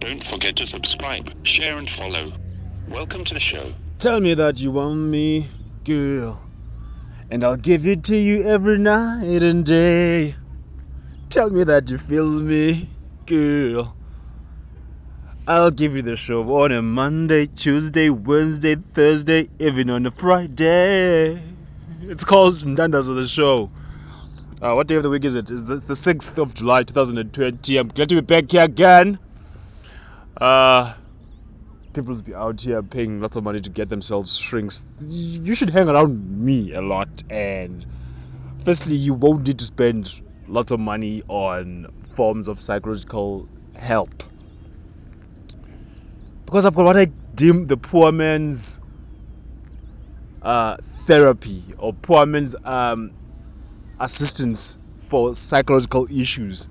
Don't forget to subscribe, share, and follow. Welcome to the show. Tell me that you want me, girl, and I'll give it to you every night and day. Tell me that you feel me, girl. I'll give you the show on a Monday, Tuesday, Wednesday, Thursday, even on a Friday. It's called Ntandas of the Show. Uh, what day of the week is it? It's the, the 6th of July 2020. I'm glad to be back here again. Uh, people's be out here paying lots of money to get themselves shrinks. You should hang around me a lot, and firstly, you won't need to spend lots of money on forms of psychological help because I've got what I deem the poor man's uh, therapy or poor man's um, assistance for psychological issues.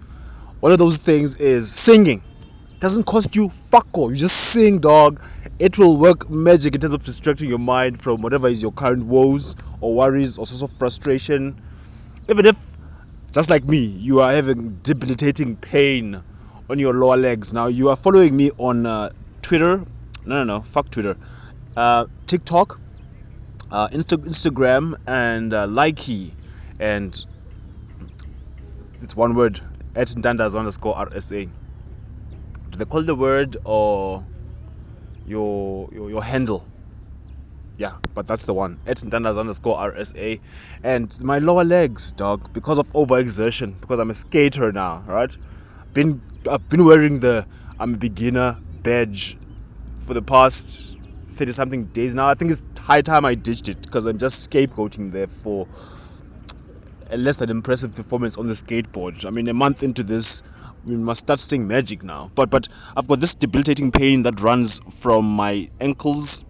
One of those things is singing. Doesn't cost you fuck all. You just sing, dog. It will work magic in terms of distracting your mind from whatever is your current woes or worries or source of frustration. Even if, just like me, you are having debilitating pain on your lower legs. Now you are following me on uh, Twitter. No, no, no. Fuck Twitter. Uh, TikTok, uh, Insta- Instagram, and uh, Likee, and it's one word at Ntandas underscore RSA. The word or your your, your handle? Yeah, but that's the one. At Ntandas underscore RSA. And my lower legs, dog, because of overexertion, because I'm a skater now, right? Been I've been wearing the I'm a beginner badge for the past 30 something days now. I think it's high time I ditched it because I'm just scapegoating there for a less than impressive performance on the skateboard. I mean, a month into this, we must start seeing magic now. But but I've got this debilitating pain that runs from my ankles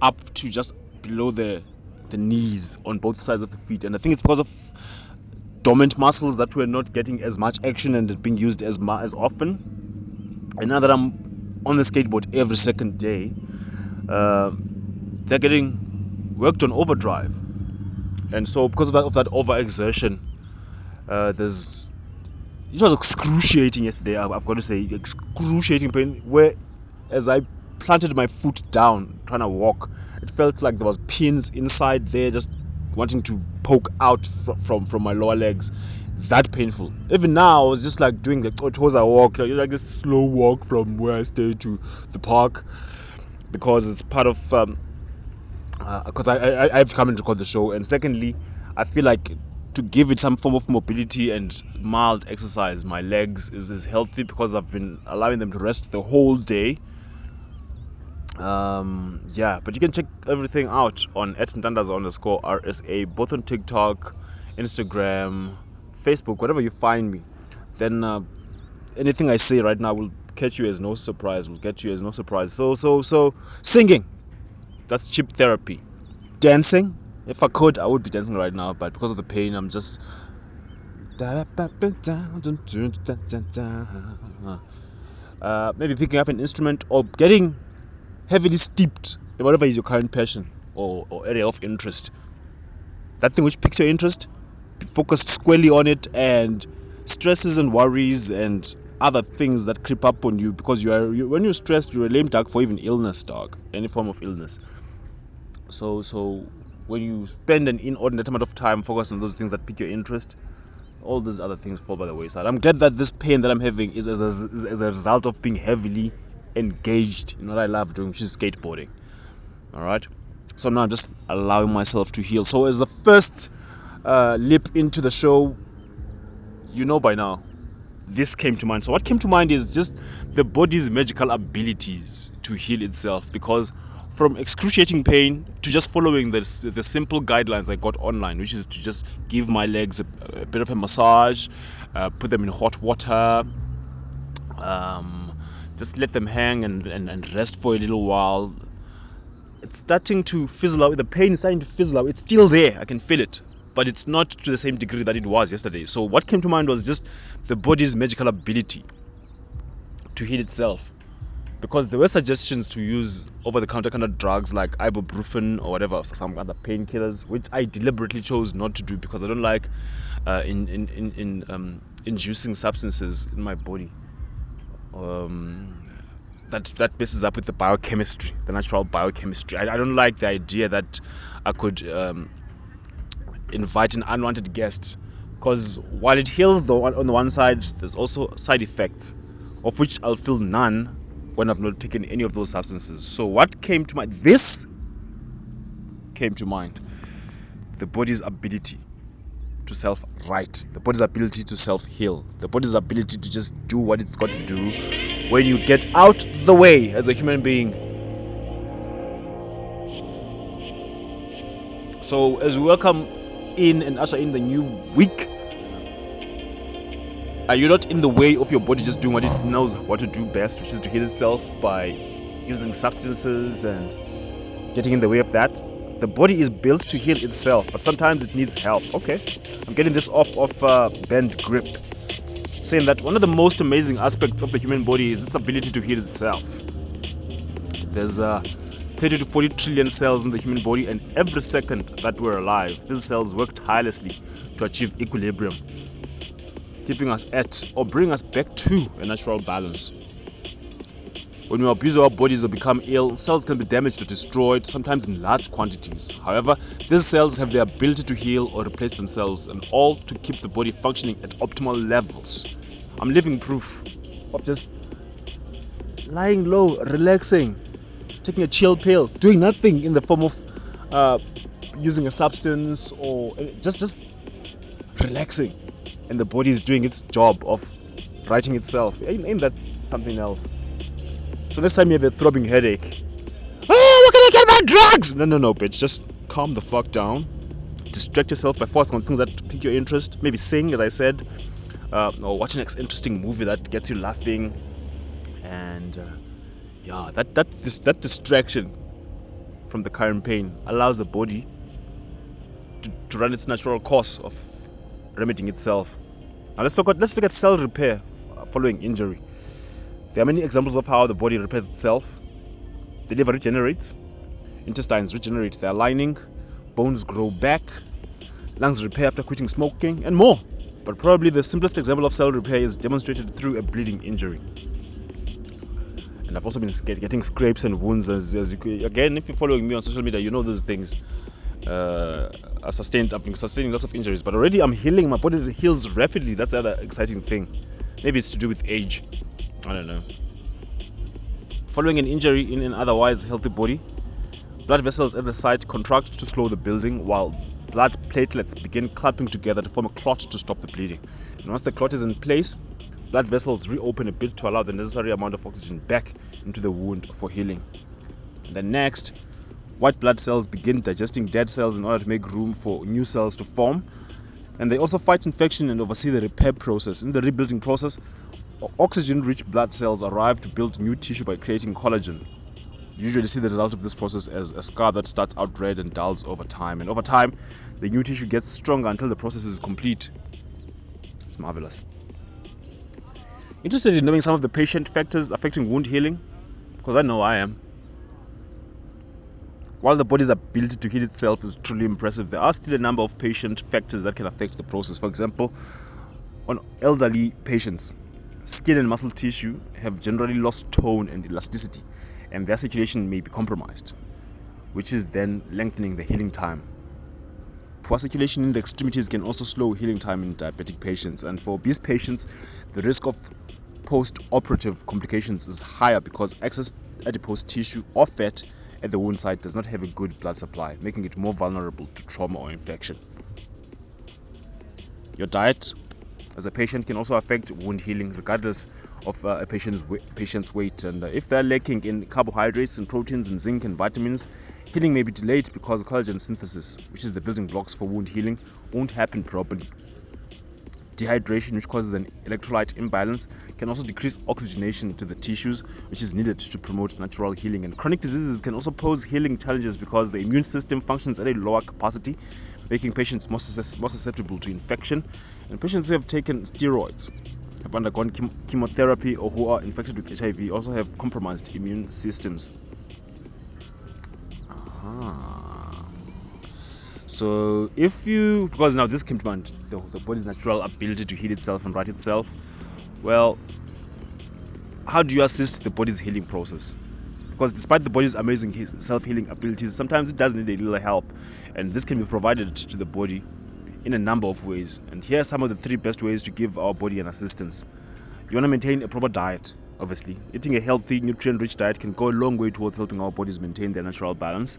up to just below the the knees on both sides of the feet, and I think it's because of dormant muscles that were not getting as much action and being used as ma- as often. And now that I'm on the skateboard every second day, uh, they're getting worked on overdrive and so because of that, of that overexertion uh, there's it was excruciating yesterday I've, got to say excruciating pain where as i planted my foot down trying to walk it felt like there was pins inside there just wanting to poke out fr- from from my lower legs. That painful. Even now i was just like doing the i walk like, like this slow walk from where i stay to the park because it's part of um, because I, I I've come to record the show, and secondly, I feel like to give it some form of mobility and mild exercise, my legs is, is healthy because I've been allowing them to rest the whole day. Um, yeah, but you can check everything out on at Ntandas underscore RSA, both on TikTok, Instagram, Facebook, whatever you find me. Then uh, anything I say right now will catch you as no surprise, will get you as no surprise. So, so, so, singing, that's cheap therapy dancing. If I could, I would be dancing right now, but because of the pain, I'm just. Uh, maybe picking up an instrument or getting heavily steeped in whatever is your current passion or, or area of interest. That thing which piques your interest, be focused squarely on it, and stresses and worries and other things that creep up on you because you are you, when you're stressed, you're a lame duck for even illness, dog, any form of illness. So so when you spend an inordinate amount of time focused on those things that pique your interest, all these other things fall by the wayside. I'm glad that this pain that I'm having is as a, is as a result of being heavily engaged in what I love doing, which is skateboarding. All right. So now I'm just allowing myself to heal. So as the first uh, leap into the show, you know by now, this came to mind. So what came to mind is just the body's magical abilities to heal itself because from excruciating pain to just following the, the simple guidelines I got online, which is to just give my legs a, a bit of a massage, uh, put them in hot water, um, just let them hang and, and, and rest for a little while. It's starting to fizzle out. The pain is starting to fizzle out. It's still there. I can feel it. But it's not to the same degree that it was yesterday. So, what came to mind was just the body's magical ability to heal itself because there were suggestions to use over-the-counter kind of drugs like ibuprofen or whatever, some other painkillers, which I deliberately chose not to do because I don't like uh, in, in, in, in um, inducing substances in my body. um, that that messes up with the biochemistry, the natural biochemistry. I, I don't like the idea that I could um, invite an unwanted guest because while it heals the one, on the one side, there's also side effects, of which I'll feel none when I've not taken any of those substances. So what came to mind? This came to mind. The body's ability to self right, the body's ability to self heal, the body's ability to just do what it's got to do when you get out the way as a human being. So, as we welcome in and usher in the new week, are you not in the way of your body just doing what it knows what to do best, which is to heal itself by using substances and getting in the way of that? The body is built to heal itself, but sometimes it needs help. Okay, I'm getting this off of uh, BandGrip, saying that one of the most amazing aspects of the human body is its ability to heal itself. There's uh, 30 to 40 trillion cells in the human body, and every second that we're alive, these cells work tirelessly to achieve equilibrium, keeping us at or bring us back to a natural balance. When we abuse our bodies or become ill, cells can be damaged or destroyed, sometimes in large quantities. However, these cells have the ability to heal or replace themselves, and all to keep the body functioning at optimal levels. I'm living proof of just lying low, relaxing, taking a chill pill, doing nothing in the form of uh, using a substance or uh, just just relaxing, and the body is doing its job of writing itself. Ain't, that something else? So next time you have a throbbing headache, oh, where can I get my drugs? No, no, no, bitch. Just calm the fuck down. Distract yourself by focusing on things that pique your interest. Maybe sing, as I said, uh, or watch an interesting movie that gets you laughing. Yeah, that that this, that distraction from the current pain allows the body to, to run its natural course of remedying itself. Now let's look at let's look at cell repair following injury. There are many examples of how the body repairs itself. The liver regenerates, intestines regenerate their lining, bones grow back, lungs repair after quitting smoking, and more. But probably the simplest example of cell repair is demonstrated through a bleeding injury. And I've also been getting scrapes and wounds. As, as you, again, if you're following me on social media, you know those things. Uh, I sustained, I've been sustaining lots of injuries, but already I'm healing. My body heals rapidly. That's the other exciting thing. Maybe it's to do with age. I don't know. Following an injury in an otherwise healthy body, blood vessels at the site contract to slow the building while blood platelets begin clamping together to form a clot to stop the bleeding. And once the clot is in place, blood vessels reopen a bit to allow the necessary amount of oxygen back into the wound for healing. And then next, white blood cells begin digesting dead cells in order to make room for new cells to form. And they also fight infection and oversee the repair process. In the rebuilding process, Oxygen rich blood cells arrive to build new tissue by creating collagen. You usually see the result of this process as a scar that starts out red and dulls over time. And over time, the new tissue gets stronger until the process is complete. It's marvelous. Interested in knowing some of the patient factors affecting wound healing? Because I know I am. While the body's ability to heal itself is truly impressive, there are still a number of patient factors that can affect the process. For example, on elderly patients, Skin and muscle tissue have generally lost tone and elasticity, and their circulation may be compromised, which is then lengthening the healing time. Poor circulation in the extremities can also slow healing time in diabetic patients, and for obese patients, the risk of post operative complications is higher because excess adipose tissue or fat at the wound site does not have a good blood supply, making it more vulnerable to trauma or infection. Your diet as a patient can also affect wound healing regardless of uh, a patient's, patient's weight. And uh, if they're lacking in carbohydrates and proteins and zinc and vitamins, healing may be delayed because collagen synthesis, which is the building blocks for wound healing, won't happen properly. Dehydration, which causes an electrolyte imbalance, can also decrease oxygenation to the tissues, which is needed to promote natural healing. And chronic diseases can also pose healing challenges because the immune system functions at a lower capacity, making patients more, susceptible to infection. And patients who have taken steroids, have undergone chem- chemotherapy, or who are infected with HIV also have compromised immune systems. Aha. So if you, because now this came to mind, the, the body's natural ability to heal itself and right itself. Well, how do you assist the body's healing process? Because despite the body's amazing self healing abilities, sometimes it does need a little help, and this can be provided to the body in a number of ways. And here are some of the three best ways to give our body an assistance. You want to maintain a proper diet, obviously. Eating a healthy, nutrient rich diet can go a long way towards helping our bodies maintain their natural balance.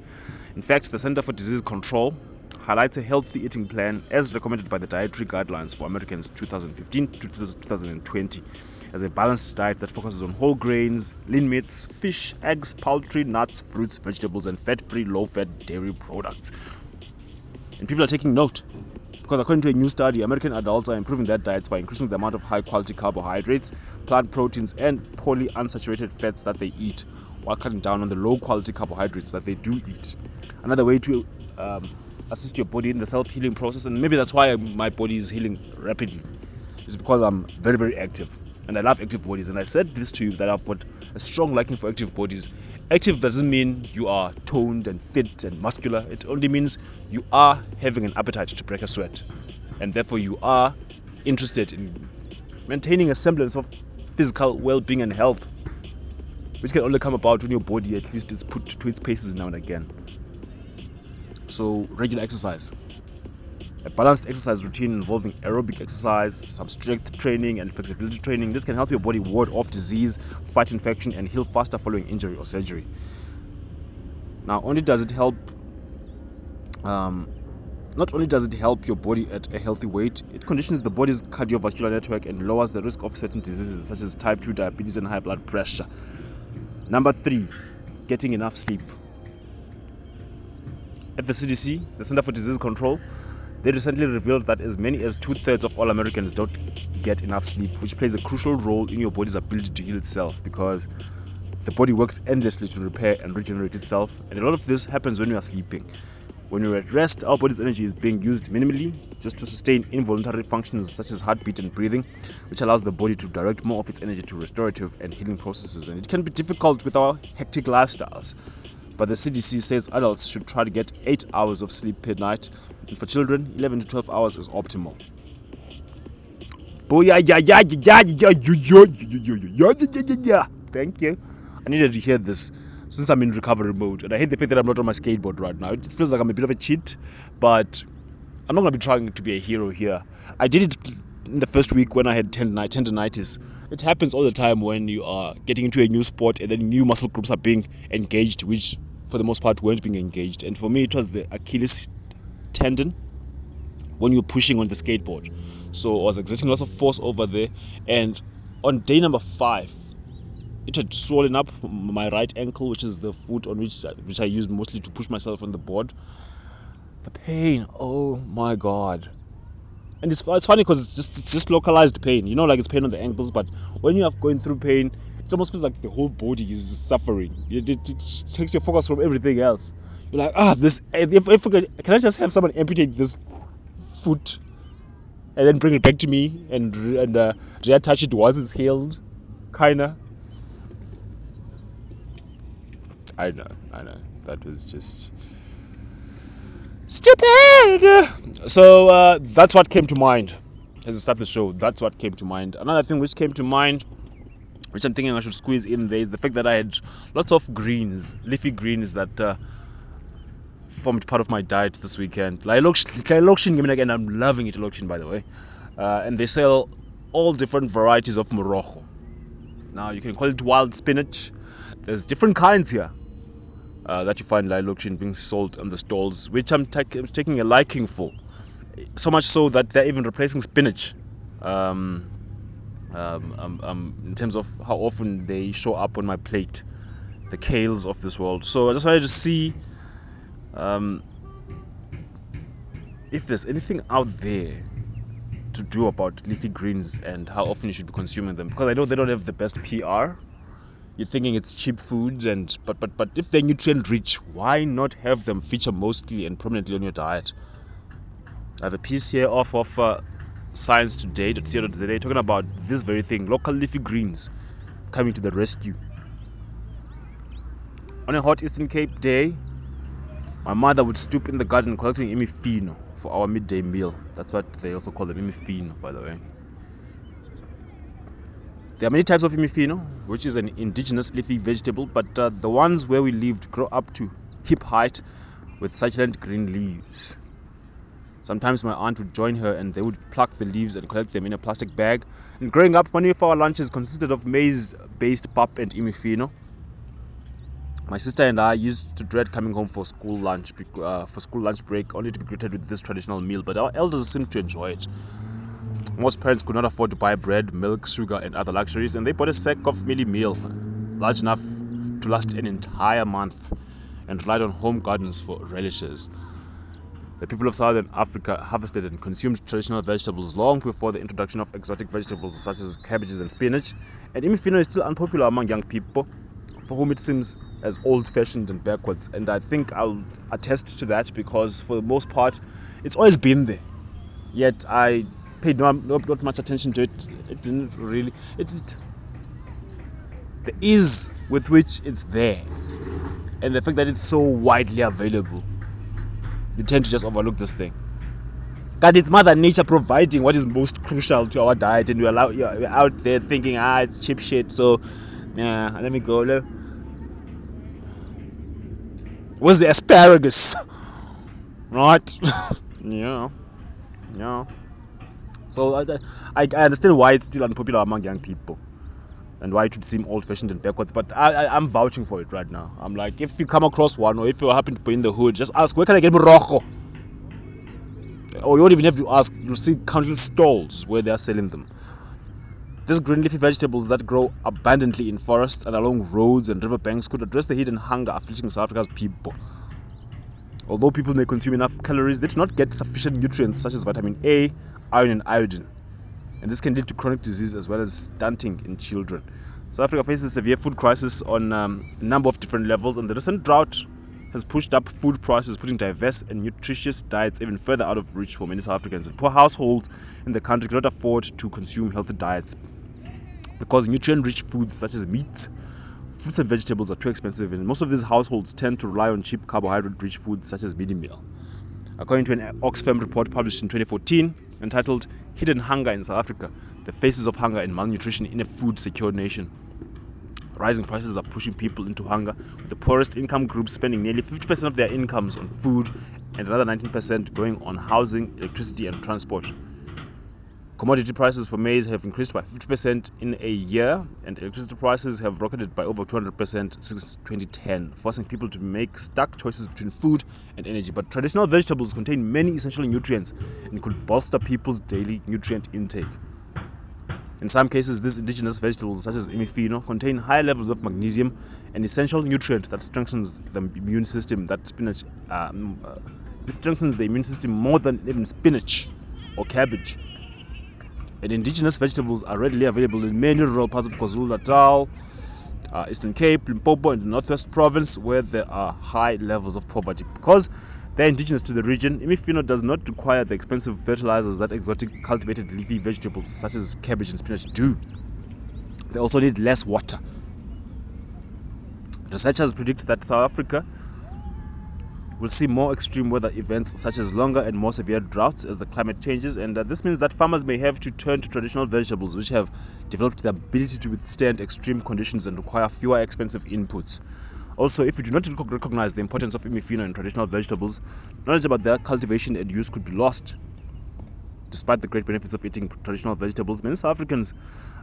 In fact, the Center for Disease Control highlights a healthy eating plan as recommended by the Dietary Guidelines for Americans 2015 to 2020 as a balanced diet that focuses on whole grains, lean meats, fish, eggs, poultry, nuts, fruits, vegetables, and fat free, low fat dairy products. And people are taking note because according to a new study, American adults are improving their diets by increasing the amount of high quality carbohydrates, plant proteins, and polyunsaturated fats that they eat while cutting down on the low quality carbohydrates that they do eat. Another way to um, assist your body in the self healing process, and maybe that's why my body is healing rapidly, is because I'm very, very active and I love active bodies. And I said this to you that I've got a strong liking for active bodies. Active doesn't mean you are toned and fit and muscular, it only means you are having an appetite to break a sweat, and therefore you are interested in maintaining a semblance of physical well being and health, which can only come about when your body at least is put to its paces now and again. So, regular exercise. A balanced exercise routine involving aerobic exercise, some strength training, and flexibility training. This can help your body ward off disease, fight infection, and heal faster following injury or surgery. Now, only does it help. Um, not only does it help your body at a healthy weight, it conditions the body's cardiovascular network and lowers the risk of certain diseases such as type 2 diabetes and high blood pressure. Number three, getting enough sleep. At the CDC, the Center for Disease Control, they recently revealed that as many as two thirds of all Americans don't get enough sleep, which plays a crucial role in your body's ability to heal itself because the body works endlessly to repair and regenerate itself, and a lot of this happens when you are sleeping. When you're at rest, our body's energy is being used minimally just to sustain involuntary functions such as heartbeat and breathing, which allows the body to direct more of its energy to restorative and healing processes. And it can be difficult with our hectic lifestyles. But the CDC says adults should try to get 8 hours of sleep per night for children, 11 to 12 hours is optimal. Thank you. I needed to hear this since I'm in recovery mode, and I hate the fact that I'm not on my skateboard right now. It feels like I'm a bit of a cheat, but I'm not going to be trying to be a hero here. I did it in the first week when I had tendonitis. It happens all the time when you are getting into a new sport and then new muscle groups are being engaged, which for the most part weren't being engaged. And for me, it was the Achilles tendon when you're pushing on the skateboard. So I was exerting lots of force over there, and on day number five, it had swollen up my right ankle, which is the foot on which which I use mostly to push myself on the board. The pain, oh my god! And it's, it's funny because it's just it's just localized pain. You know, like it's pain on the ankles, but when you are going through pain, it almost feels like the whole body is suffering. It, it, it takes your focus from everything else. You're like, ah, this. If, if can I just have someone amputate this foot and then bring it back to me and and uh, reattach it once it's healed, kinda. I know, I know. That was just stupid. So uh, that's what came to mind as I start the show. That's what came to mind. Another thing which came to mind, which I'm thinking I should squeeze in there, is the fact that I had lots of greens, leafy greens that. Uh, formed part of my diet this weekend. Like Lokshin, again, I'm loving it, Lokshin, by the way. Uh, and they sell all different varieties of morogo. Now, you can call it wild spinach. There's different kinds here uh, that you find like being sold on the stalls, which I'm, I'm, taking a liking for. So much so that they're even replacing spinach. Um, um, um, um, in terms of how often they show up on my plate, the kales of this world. So I just wanted to see um, if there's anything out there to do about leafy greens and how often you should be consuming them because I know they don't have the best PR. You're thinking it's cheap foods and but but but if they're nutrient rich, why not have them feature mostly and prominently on your diet? I have a piece here off of uh, Science Today.co.za talking about this very thing: local leafy greens coming to the rescue. On a hot Eastern Cape day, my mother would stoop in the garden collecting imifino for our midday meal. That's what they also call them, imifino, by the way. There are many types of imifino, which is an indigenous leafy vegetable, but uh, the ones where we lived grow up to hip height with succulent green leaves. Sometimes my aunt would join her and they would pluck the leaves and collect them in a plastic bag. And growing up, many of our lunches consisted of maize based pap and imifino. My sister and I used to dread coming home for school lunch uh, for school lunch break only to be greeted with this traditional meal, but our elders seemed to enjoy it. Most parents could not afford to buy bread, milk, sugar, and other luxuries, and they bought a sack of mealie meal large enough to last an entire month and relied on home gardens for relishes. The people of southern Africa harvested and consumed traditional vegetables long before the introduction of exotic vegetables such as cabbages and spinach, and imifino is still unpopular among young people for whom it seems as old fashioned and backwards. And I think I'll attest to that because, for the most part, it's always been there. Yet I paid no, not, not much attention to it. It didn't really. It, it, the ease with which it's there and the fact that it's so widely available you tend to just overlook this thing. God, it's Mother Nature providing what is most crucial to our diet, and allow, we're out there thinking, ah, it's cheap shit, so yeah, let me go. Let... What's the asparagus? Right? yeah, yeah. So I, I understand why it's still unpopular among young people and why it would seem old fashioned and backwards, but I, I, am vouching for it right now. I'm like, if you come across one or if you happen to be in the hood, just ask, where can I get morogo? or you don't even have to ask, you'll see countless stalls where they are selling them. These green leafy vegetables that grow abundantly in forests and along roads and riverbanks could address the hidden hunger afflicting South Africa's people. Although people may consume enough calories, they do not get sufficient nutrients such as vitamin A, iron, and iodine. And this can lead to chronic disease as well as stunting in children. South Africa faces a severe food crisis on um, a number of different levels, and the recent drought has pushed up food prices, putting diverse and nutritious diets even further out of reach for many South Africans. And Poor households in the country cannot afford to consume healthy diets because nutrient rich foods such as meat, fruits, and vegetables are too expensive, and most of these households tend to rely on cheap carbohydrate rich foods such as mealie meal. According to an Oxfam report published in 2014 entitled Hidden Hunger in South Africa The Faces of Hunger and Malnutrition in a Food Secure Nation, Rising prices are pushing people into hunger, with the poorest income groups spending nearly 50% of their incomes on food and another 19% going on housing, electricity, and transport. Commodity prices for maize have increased by 50% in a year, and electricity prices have rocketed by over 200% since 2010, forcing people to make stark choices between food and energy. But traditional vegetables contain many essential nutrients and could bolster people's daily nutrient intake. In some cases, these indigenous vegetables, such as imifino, contain high levels of magnesium, an essential nutrient that strengthens the immune system. That spinach, um, uh, strengthens the immune system more than even spinach or cabbage. And indigenous vegetables are readily available in many rural parts of KwaZulu-Natal, uh, Eastern Cape, Limpopo, and the Northwest Province, where there are high levels of poverty. Because they're indigenous to the region. Imifino does not require the expensive fertilizers that exotic cultivated leafy vegetables such as cabbage and spinach do. They also need less water. Researchers predict that South Africa will see more extreme weather events such as longer and more severe droughts as the climate changes, and uh, this means that farmers may have to turn to traditional vegetables which have developed the ability to withstand extreme conditions and require fewer expensive inputs. Also, if you do not recognize the importance of imifino in traditional vegetables, knowledge about their cultivation and use could be lost. Despite the great benefits of eating traditional vegetables, many South Africans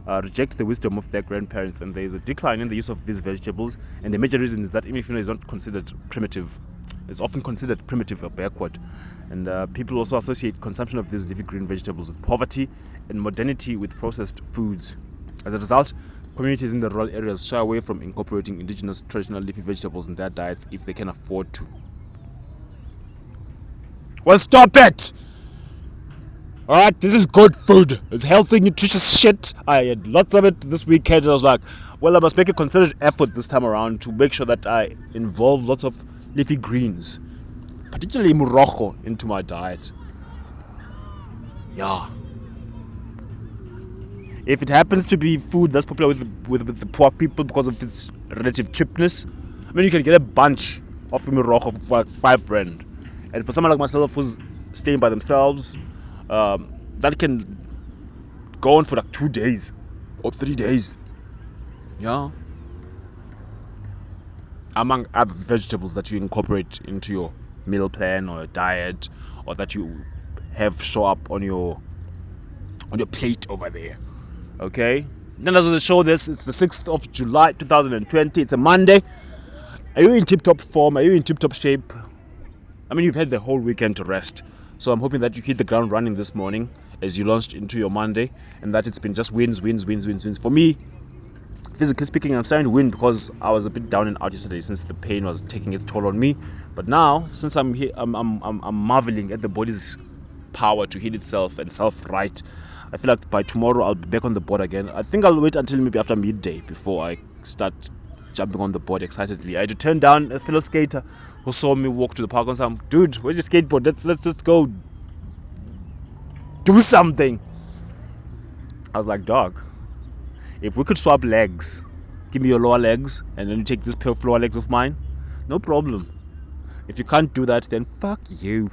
uh, reject the wisdom of their grandparents, and there is a decline in the use of these vegetables. And the major reason is that imifino is not considered primitive; it's often considered primitive or backward. And uh, people also associate consumption of these leafy green vegetables with poverty and modernity with processed foods. As a result, Communities in the rural areas shy away from incorporating indigenous traditional leafy vegetables in their diets if they can afford to. Well, stop it! Alright, this is good food. It's healthy, nutritious shit. I had lots of it this weekend. I was like, well, I must make a concerted effort this time around to make sure that I involve lots of leafy greens, particularly morogo, into my diet. Yeah. If it happens to be food that's popular with, with, with the poor people because of its relative cheapness, I mean, you can get a bunch of morogo for like five rand. And for someone like myself who's staying by themselves, um, that can go on for like two days. or three days. Yeah. Among other vegetables that you incorporate into your meal plan or diet, or that you have show up on your on your plate over there. Okay. Then as we show this, it's the 6th of July 2020. It's a Monday. Are you in tip top form? Are you in tip top shape? I mean, you've had the whole weekend to rest. So I'm hoping that you hit the ground running this morning as you launched into your Monday and that it's been just wins, wins, wins, wins, wins. For me, physically speaking, I'm starting to win because I was a bit down and out yesterday since the pain was taking its toll on me. But now, since I'm here, I'm, I'm, I'm, I'm marveling at the body's power to heal itself and self right. I feel like by tomorrow I'll be back on the board again. I think I'll wait until maybe after midday before I start jumping on the board excitedly. I had to turn down a fellow skater who saw me walk to the park and said, "Dude, where's your skateboard? Let's let's let's go do something." I was like, "Dog, if we could swap legs, give me your lower legs and then you take these floor legs of mine, no problem. If you can't do that, then fuck you.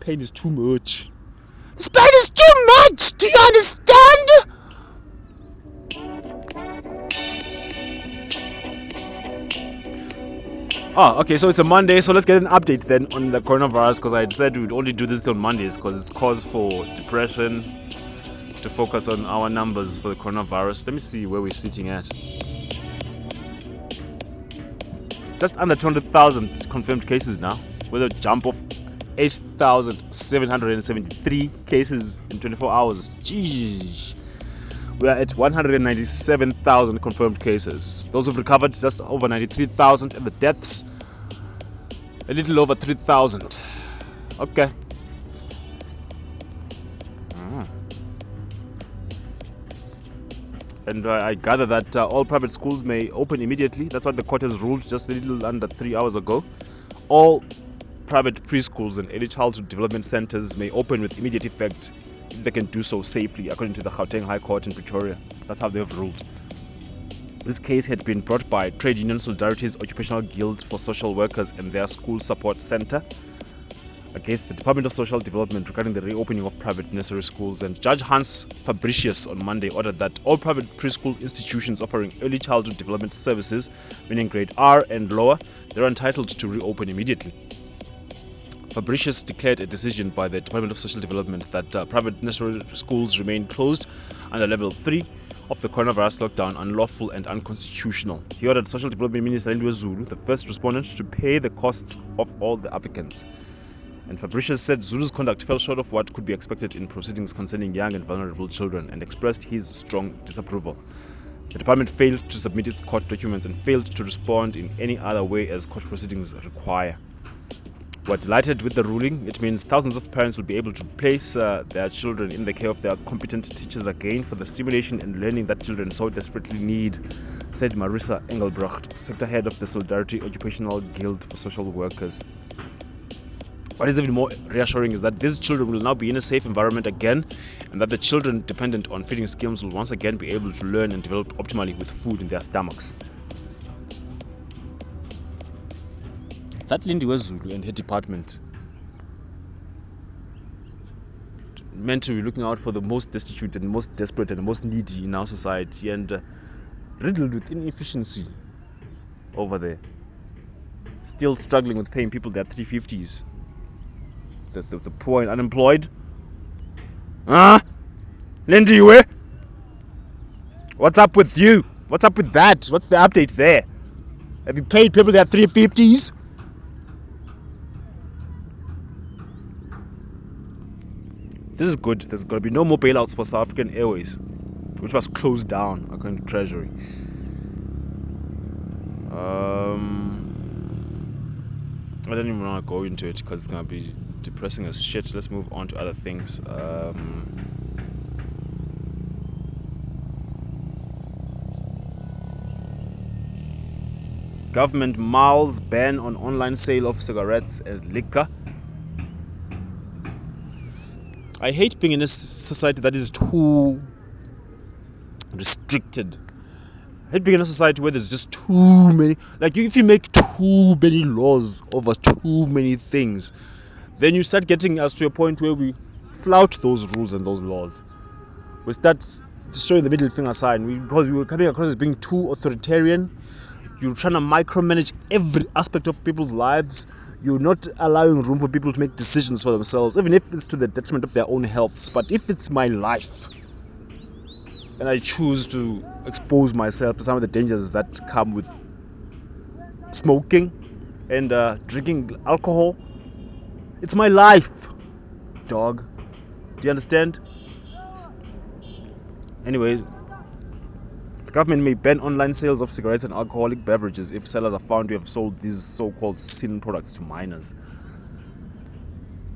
Pain is too much." This pain is too much! Do you understand? Oh, okay, so it's a Monday, so let's get an update then on the coronavirus because I said we'd only do this on Mondays because it's cause for depression to focus on our numbers for the coronavirus. Let me see where we're sitting at. Just under 200,000 confirmed cases now, with a jump of 8,773 cases in 24 hours. Jeez. We are at 197,000 confirmed cases. Those who've recovered just over 93,000, and the deaths a little over 3,000. Okay. Mm. And uh, I gather that uh, all private schools may open immediately. That's what the court has ruled just a little under three hours ago. All private preschools and early childhood development centers may open with immediate effect they can do so safely, according to the Gauteng High Court in Pretoria. That's how they've ruled. This case had been brought by Trade Union Solidarity's Occupational Guild for Social Workers and their School Support Center against the Department of Social Development regarding the reopening of private nursery schools. And Judge Hans Fabricius on Monday ordered that all private preschool institutions offering early childhood development services, meaning grade R and lower, they're entitled to reopen immediately. Fabricius declared a decision by the Department of Social Development that uh, private nursery schools remain closed under level 3 of the coronavirus lockdown unlawful and unconstitutional. He ordered Social Development Minister Lindiwe Zulu, the first respondent, to pay the costs of all the applicants. And Fabricius said Zulu's conduct fell short of what could be expected in proceedings concerning young and vulnerable children and expressed his strong disapproval. The department failed to submit its court documents and failed to respond in any other way as court proceedings require. We're delighted with the ruling. It means thousands of parents will be able to place uh, their children in the care of their competent teachers again for the stimulation and learning that children so desperately need, said Marissa Engelbrecht, sector head of the Solidarity Occupational Guild for Social Workers. What is even more reassuring is that these children will now be in a safe environment again, and that the children dependent on feeding schemes will once again be able to learn and develop optimally with food in their stomachs. That Lindiwe Zulu and her department meant to be looking out for the most destitute and most desperate and most needy in our society and uh, riddled with inefficiency over there. Still struggling with paying people their 350s. The, the, the poor and unemployed. Huh? Lindiwe? What's up with you? What's up with that? What's the update there? Have you paid people their 350s? This is good. There's to be no more bailouts for South African Airways, which was closed down according to Treasury. Um, I don't even want to go into it because it's to be depressing as shit. Let's move on to other things. Um, government mulls ban on online sale of cigarettes and liquor. I hate being in a society that is too restricted. I hate being in a society where there's just too many. Like, if you make too many laws over too many things, then you start getting us to a point where we flout those rules and those laws. We start destroying the middle finger sign because we were coming across as being too authoritarian. You're trying to micromanage every aspect of people's lives. You're not allowing room for people to make decisions for themselves, even if it's to the detriment of their own healths. But if it's my life and I choose to expose myself to some of the dangers that come with smoking and uh, drinking alcohol, it's my life, dog. Do you understand? Anyways, government may ban online sales of cigarettes and alcoholic beverages if sellers are found to have sold these so called sin products to minors.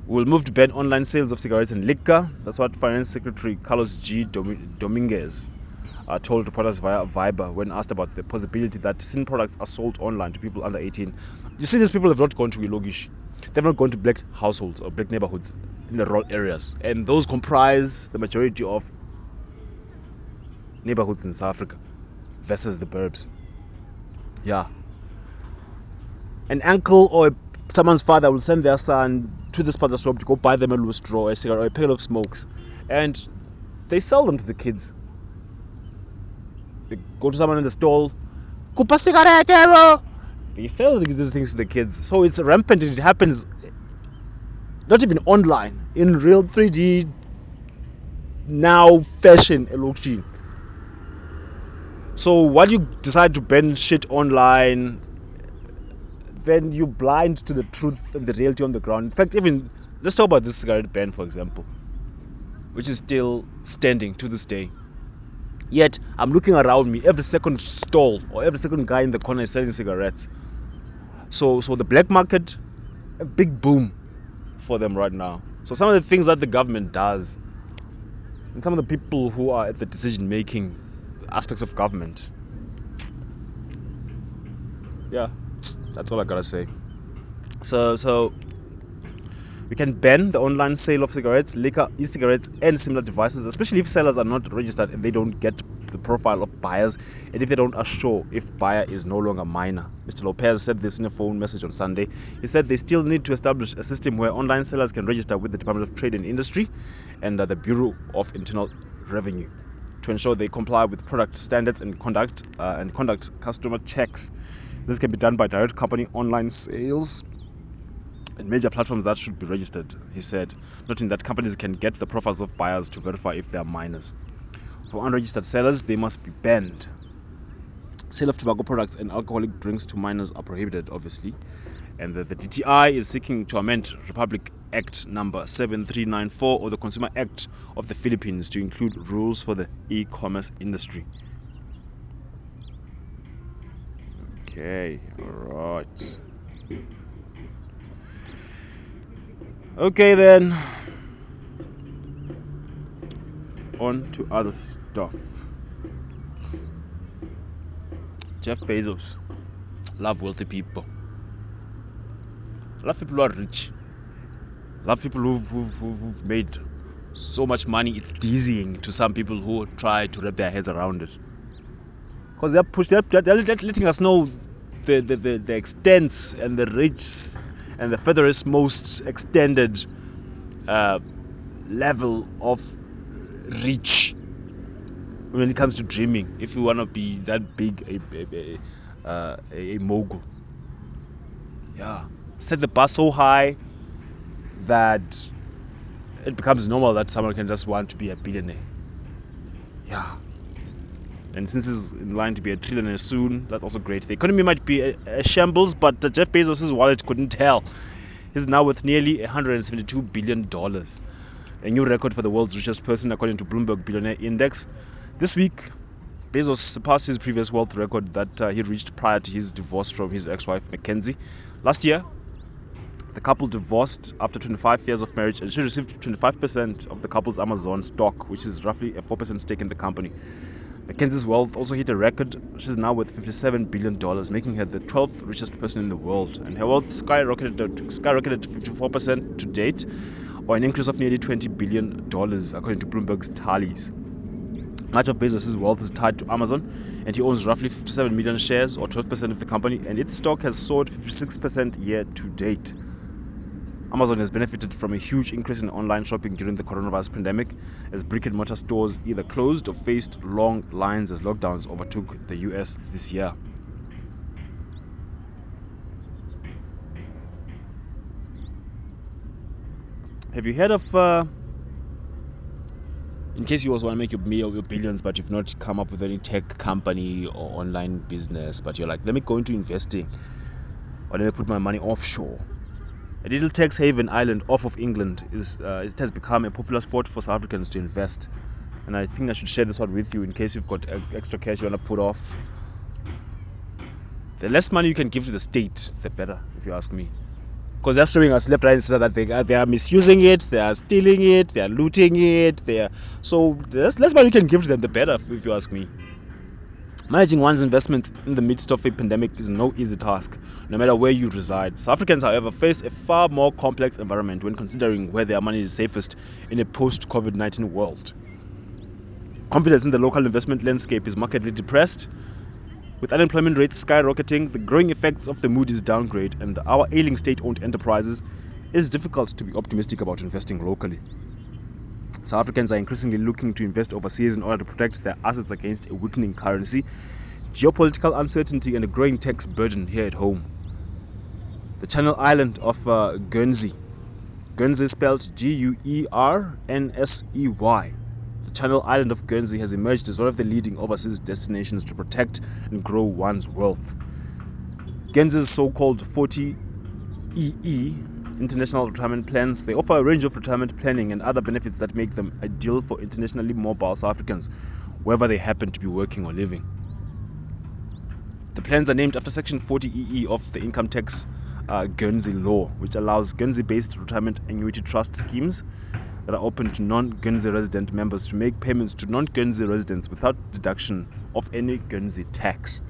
We'll move to ban online sales of cigarettes and liquor. That's what Finance Secretary Carlos G. Dominguez uh, told reporters via Viber when asked about the possibility that sin products are sold online to people under 18. You see, these people have not gone to Ilogish. They've not gone to black households or black neighborhoods in the rural areas. And those comprise the majority of neighborhoods in South Africa versus the burbs. Yeah. An uncle or someone's father will send their son to this part of the shop to go buy them a loose straw, a cigarette, or a pail of smokes. And they sell them to the kids. They go to someone in the stall, Kupa cigarette, eh, bro. They sell these things to the kids. So it's rampant. It happens not even online, in real 3D now fashion elokishini. So while you decide to ban shit online, then you're blind to the truth and the reality on the ground. In fact, even let's talk about this cigarette ban, for example, which is still standing to this day. Yet I'm looking around me, every second stall or every second guy in the corner is selling cigarettes. So, so the black market, a big boom for them right now. So some of the things that the government does, and some of the people who are at the decision-making aspects of government, yeah, that's all I gotta say. So, so we can ban the online sale of cigarettes, liquor, e-cigarettes, and similar devices, especially if sellers are not registered and they don't get the profile of buyers, and if they don't assure if buyer is no longer minor. Mr. Lopez said this in a phone message on Sunday. He said they still need to establish a system where online sellers can register with the Department of Trade and Industry and uh, the Bureau of Internal Revenue to ensure they comply with product standards and conduct uh, and conduct customer checks. This can be done by direct company online sales and major platforms that should be registered, he said, noting that companies can get the profiles of buyers to verify if they are minors. For unregistered sellers, they must be banned. Sale of tobacco products and alcoholic drinks to minors are prohibited, obviously. And that the DTI is seeking to amend Republic Act number 7394 or the Consumer Act of the Philippines to include rules for the e commerce industry. Okay, alright. Okay, then. On to other stuff. Jeff Bezos. Love wealthy people. Love people who are rich. Love people who've, who've, who've made so much money it's dizzying to some people who try to wrap their heads around it. Because they're, push, they're, they're letting us know the, the, the, the extents and the reach and the furthest most extended uh, level of reach when it comes to dreaming if you want to be that big a, a, a, uh, a mogul yeah set the bar so high that it becomes normal that someone can just want to be a billionaire. Yeah. And since he's in line to be a trillionaire soon that's also great. The economy might be a, a shambles but jeff bezos' wallet couldn't tell. He's now worth nearly 172 billion dollars a new record for the world's richest person according to bloomberg billionaire index. This week Bezos surpassed his previous wealth record that uh, he reached prior to his divorce from his ex-wife Mackenzie. Last year, the couple divorced after 25 years of marriage and she received 25% of the couple's Amazon stock, which is roughly a 4% stake in the company. Mackenzie's wealth also hit a record. She's now worth $57 billion, making her the 12th richest person in the world. And her wealth skyrocketed, skyrocketed 54% to date, or an increase of nearly $20 billion, according to Bloomberg's tallies. Much of Bezos' wealth is tied to Amazon, and he owns roughly 57 million shares, or 12% of the company, and its stock has soared 56% year to date. Amazon has benefited from a huge increase in online shopping during the coronavirus pandemic as brick and mortar stores either closed or faced long lines as lockdowns overtook the US this year. Have you heard of, uh, in case you also want to make your, your billions, but you've not come up with any tech company or online business, but you're like, let me go into investing or let me put my money offshore. Little tax haven island off of England is uh, it has become a popular spot for South Africans to invest, and I think I should share this one with you in case you've got extra cash you want to put off. The less money you can give to the state, the better, if you ask me because they're showing us left, right, and center that they are, they are misusing it, they are stealing it, they are looting it. They are so the less money you can give to them, the better, if you ask me. Managing one's investments in the midst of a pandemic is no easy task, no matter where you reside. South Africans, however, face a far more complex environment when considering where their money is safest in a post COVID 19 world. Confidence in the local investment landscape is markedly depressed, with unemployment rates skyrocketing, the growing effects of the Moody's downgrade, and our ailing state owned enterprises, it's difficult to be optimistic about investing locally. South Africans are increasingly looking to invest overseas in order to protect their assets against a weakening currency, geopolitical uncertainty, and a growing tax burden here at home. The Channel Island of uh, Guernsey, Guernsey spelled G U E R N S E Y, the Channel Island of Guernsey has emerged as one of the leading overseas destinations to protect and grow one's wealth. Guernsey's so-called 40 EE international retirement plans they offer a range of retirement planning and other benefits that make them ideal for internationally mobile South Africans wherever they happen to be working or living. The plans are named after Section 40 EE of the Income Tax uh, Guernsey law, which allows Guernsey-based retirement annuity trust schemes that are open to non-Guernsey resident members to make payments to non-Guernsey residents without deduction of any Guernsey tax.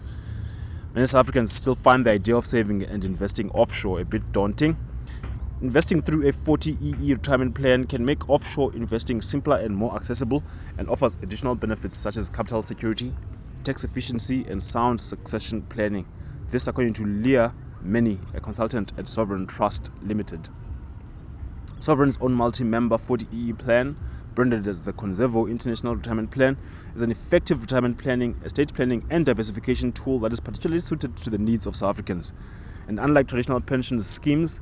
Many South Africans still find the idea of saving and investing offshore a bit daunting. Investing through a 40EE retirement plan can make offshore investing simpler and more accessible and offers additional benefits such as capital security, tax efficiency, and sound succession planning. This according to Leah Many, a consultant at Sovereign Trust Limited. Sovereign's own multi-member 40EE plan, branded as the Conservo International Retirement Plan, is an effective retirement planning, estate planning, and diversification tool that is particularly suited to the needs of South Africans. And unlike traditional pension schemes,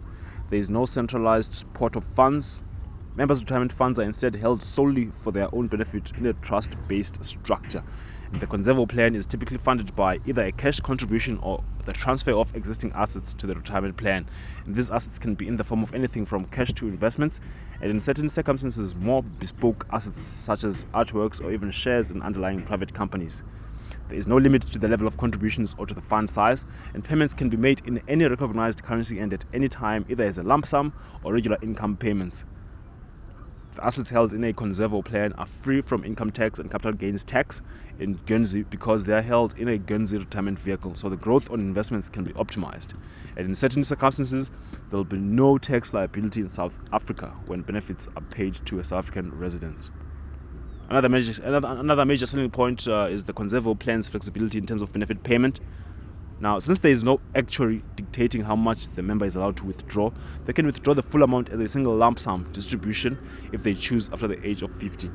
there is no centralized pot of funds. Members' retirement funds are instead held solely for their own benefit in a trust based structure. The Conservo plan is typically funded by either a cash contribution or the transfer of existing assets to the retirement plan. And these assets can be in the form of anything from cash to investments, and in certain circumstances, more bespoke assets such as artworks or even shares in underlying private companies. There is no limit to the level of contributions or to the fund size, and payments can be made in any recognized currency and at any time, either as a lump sum or regular income payments. Assets held in a Conservo plan are free from income tax and capital gains tax in Guernsey because they are held in a Guernsey retirement vehicle, so the growth on investments can be optimized. And in certain circumstances, there will be no tax liability in South Africa when benefits are paid to a South African resident. Another major, another, another major selling point uh, is the Conservo plan's flexibility in terms of benefit payment. Now, since there is no actuary dictating how much the member is allowed to withdraw, they can withdraw the full amount as a single lump sum distribution if they choose after the age of 50.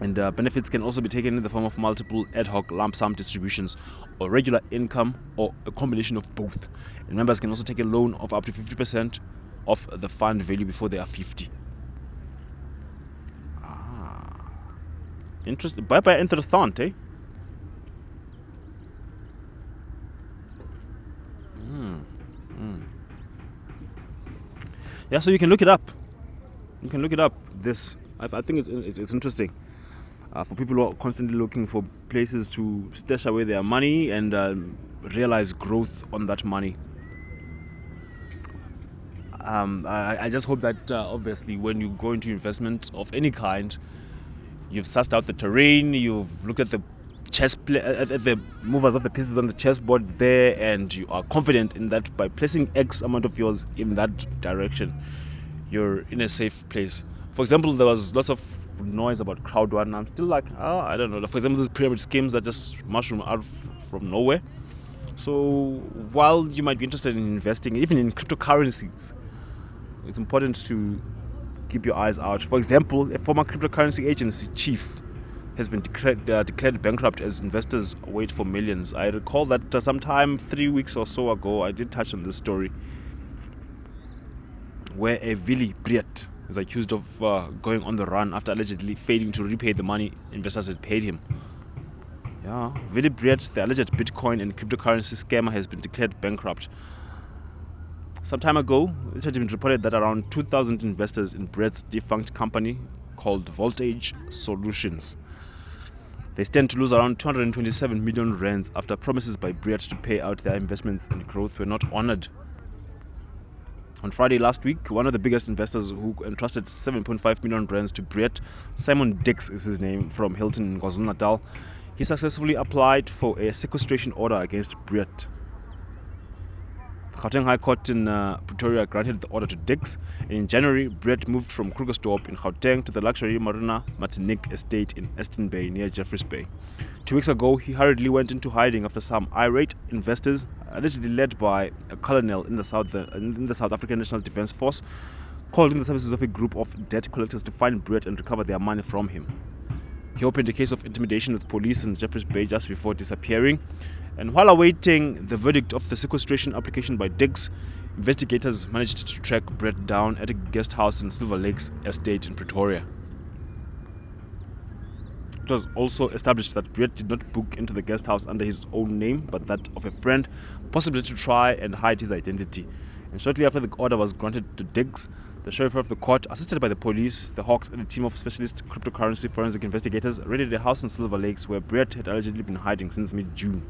And uh, benefits can also be taken in the form of multiple ad hoc lump sum distributions or regular income or a combination of both. And members can also take a loan of up to 50% of the fund value before they are 50. Ah, interesting. Bye bye, interessant, eh? Yeah so you can look it up. You can look it up. This i, I think it's, it's, it's interesting. Uh, for people who are constantly looking for places to stash away their money and um, realize growth on that money. Um, I, I, just hope that uh, obviously when you go into investment of any kind you've sussed out the terrain you've looked at the chess at, at uh, uh, the movers of the pieces on the chessboard there and you are confident in that by placing x amount of yours in that direction you're in a safe place. For example there was lots of noise about Crowd1. I'm still like oh i don't know. For example these pyramid schemes that just mushroom out from nowhere. So while you might be interested in investing even in cryptocurrencies it's important to keep your eyes out. For example, a former cryptocurrency agency chief has been declared, uh, declared bankrupt as investors wait for millions. I recall that uh, sometime three weeks or so ago, I did touch on this story where a Willie Breet is accused of uh, going on the run after allegedly failing to repay the money investors had paid him. Yeah, Willie Breet, the alleged Bitcoin and cryptocurrency scammer, has been declared bankrupt. Some time ago, it had been reported that around 2,000 investors in Breet's defunct company called Voltage Solutions they stand to lose around 227 million rands after promises by Breet to pay out their investments and growth were not honored. On Friday last week, one of the biggest investors who entrusted 7.5 million rands to Breet, Simon Dix is his name, from Hilton in KwaZulu-Natal, he successfully applied for a sequestration order against Breet. The Gauteng High Court in uh, Pretoria granted the order to Dix, in January, Brett moved from Krugersdorp in Gauteng to the luxury Marina Martinique estate in Aston Bay near Jeffreys Bay. Two weeks ago, he hurriedly went into hiding after some irate investors, allegedly led by a colonel in the South, in the South African National Defence Force, called in the services of a group of debt collectors to find Brett and recover their money from him. He opened a case of intimidation with police in Jeffreys Bay just before disappearing. And while awaiting the verdict of the sequestration application by Dix, investigators managed to track Brett down at a guest house in Silver Lakes Estate in Pretoria. It was also established that Brett did not book into the guest house under his own name, but that of a friend, possibly to try and hide his identity. And shortly after the order was granted to Dix, the sheriff of the court, assisted by the police, the Hawks, and a team of specialist cryptocurrency forensic investigators, raided a house in Silver Lakes where Brett had allegedly been hiding since mid June.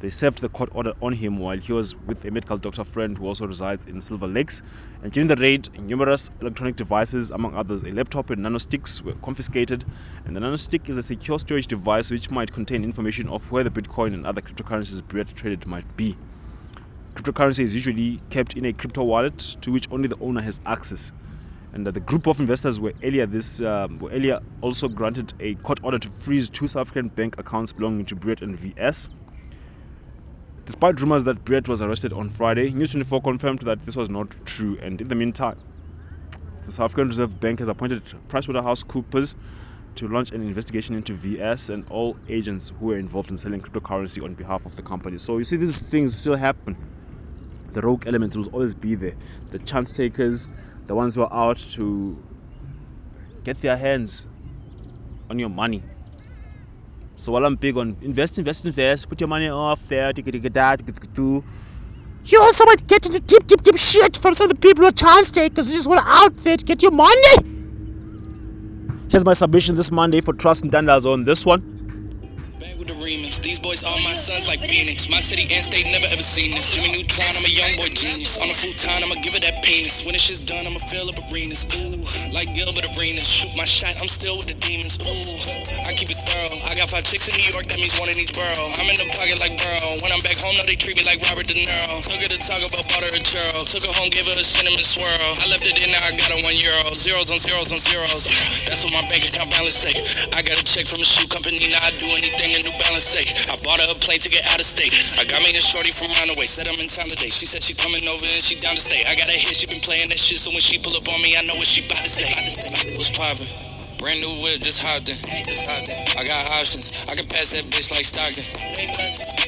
They served the court order on him while he was with a medical doctor friend who also resides in Silver Lakes. And during the raid, numerous electronic devices, among others a laptop and nanosticks, were confiscated. And the nanostick is a secure storage device which might contain information of where the Bitcoin and other cryptocurrencies Brett traded might be. Cryptocurrency is usually kept in a crypto wallet to which only the owner has access. And the group of investors were earlier this um, were earlier also granted a court order to freeze two South African bank accounts belonging to Breet and VS. Despite rumors that Breet was arrested on Friday, News 24 confirmed that this was not true. And in the meantime, the South African Reserve Bank has appointed PricewaterhouseCoopers to launch an investigation into VS and all agents who were involved in selling cryptocurrency on behalf of the company. So you see, these things still happen. The rogue elements will always be there. The chance takers, the ones who are out to get their hands on your money. So while I'm big on invest, invest, invest, put your money off there, take it, that, do. You also might get into deep, deep, deep shit from some of the people who are chance takers who just want to out there to get your money. Here's my submission this Monday for Trust and Ntandas on this one. Back with the remix. These boys all my sons like Phoenix. My city and state never ever seen this. Jimmy Neutron, I'm a young boy genius. On a full time, I'ma give it that penis. When it's shit's done, I'ma fill up arenas. Ooh, like Gilbert Arenas. Shoot my shot, I'm still with the demons. Ooh, I keep it thorough. I got five chicks in New York, that means one in each borough. I'm in the pocket like Burrow. When I'm back home, no, they treat me like Robert De Niro. Took her to talk about butter or churro. Took her home, gave her a cinnamon swirl. I left it in, now I got a one euro. Zeros on zeros on zeros. That's what my bank account balance say. I got a check from a shoe company, now I do anything a New Balance. I bought her a plane ticket out of state. I got me a shorty from Runaway, said I'm in town today. She said she coming over and she down to stay. I got a hit, she been playing that shit, so when she pull up on me, I know what she about to say. What's poppin'? Brand new whip, just hopped in. Just hopped in. I got options. I can pass that bitch like Stockton.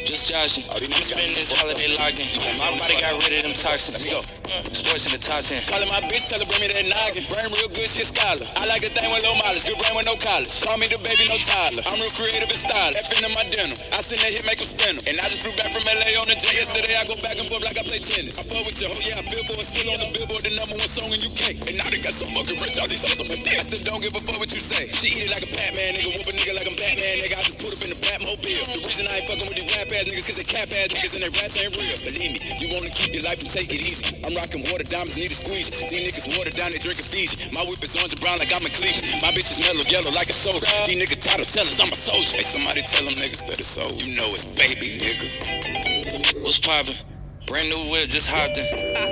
Just joshing. Oh, I'm spending this holiday locked in. My body got rid of them toxins. Let me go. Sports in the top 10. Calling my bitch, tell her bring me that noggin. Brain real good, shit scholar. I like a thing with low mileage, good brain with no college. Call me the baby, no Tyler. I'm real creative and stylish. F in my denim. I send that hit, make them spin 'em. And I just flew back from LA on the jet yesterday. I go back and forth like I play tennis. I fuck with your oh, hoe, yeah, I feel for a still on the billboard, the number one song in UK. And now they got so fucking rich, all these hoes on my dick. I still don't give a fuck what you say. She eat it like a Batman, nigga. Whoop a nigga like I'm Batman, nigga. I just put up in the Batmobile. The reason I ain't fucking with these rap ass niggas, cause they cap ass niggas and they rap ain't real. Believe me, you wanna keep your life and take it easy. I'm rocking water diamonds, need a squeeze. These niggas water down, they drinking Fiji. My whip is orange and brown like I'm a Cleveland. My bitch is mellow yellow like a soda. These niggas title tellers, I'm a soldier. Hey, somebody tell them niggas it's over. You know it's baby, nigga. What's poppin'? Brand new whip, just hopped in.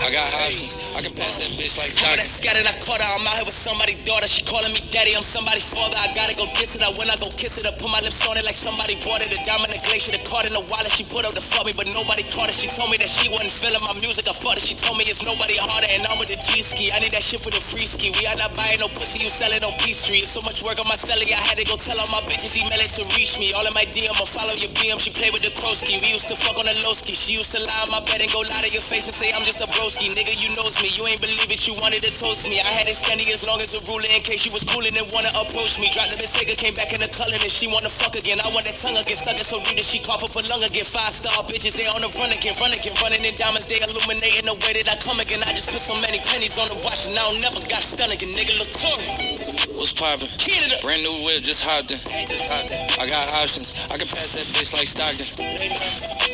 I got options. I can pass that bitch like Stockton. that scattered, I caught her. I'm out here with somebody's daughter. She calling me daddy. I'm somebody's father. I gotta go kiss it. I when I go kiss it, I put my lips on it like somebody bought it. A diamond, a glacier, the card in the wallet. She put up to fuck me, but nobody caught it. She told me that she wasn't feeling my music. I fought it. She told me it's nobody harder, and I'm with the G ski. I need that shit for the free ski. We are not buying no pussy. You sell it on P Street. It's so much work on my celly. I had to go tell all my bitches email it to reach me. All in my DM, I follow your BM. She play with the Krosky. We used to fuck on the low ski. She used to lie on my bed and go lie to your face and say I'm just a broski. Nigga, you knows me. You ain't believe it. You wanted to toast me. I had it standing as long as a ruler in case you was coolin' and wanna approach me. Dropped the Bentayga, came back in the color and she wanna fuck again. I want that tongue again, stuck it so deep that she cough up a lung again. Five star bitches, they on the run again, run again, running in diamonds, they illuminating the way that I come again. I just put so many pennies on the watch and I don't never got stun again, nigga. Look, What's poppin'? Canada. Brand new whip, just hopped in. Just hopped in. I got options. I can pass that bitch like Stockton.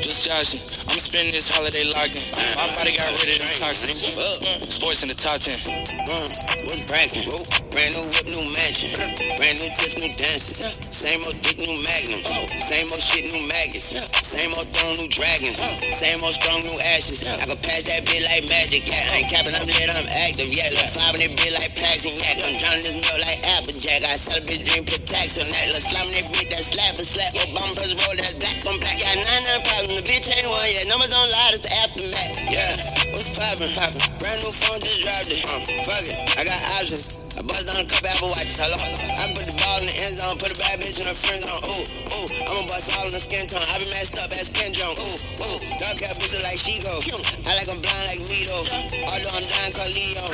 Just joshing. I'ma spend this holiday locked in. My body got rid of Sports in the top 10. Uh, what's brackin'? Brand new whip, new mansion. Brand new tips, new dancing. Same old dick, new magnum. Same old shit, new maggots. Same old throne, new dragons. Same old strong, new ashes. I can pass that bit like magic. Yeah, I ain't capping, I'm lit, I'm active. Yeah, like five in that bit like Paxton. Yeah, I'm drowning this milk like Applejack. I sell a bitch, dream, put tax on that. Let's slam that bitch, that slap and slap. Your bumpers roll, that's black on black. Yeah, nine nine problem. The bitch ain't one yet. Numbers don't lie, it's the aftermath. Yeah, what's poppin'? Poppin'. Brand new phone, just dropped it. Uh, fuck it, I got options. I bust down a couple Apple Watches, hello. I put the ball in the end zone, put a bad bitch in her friend zone. Ooh, ooh, I'ma bust all in the skin tone. I be messed up as Ken Jones. Ooh, ooh, dark hair bitch like she go. I like I'm blind like me though. Although I'm dying called Leo.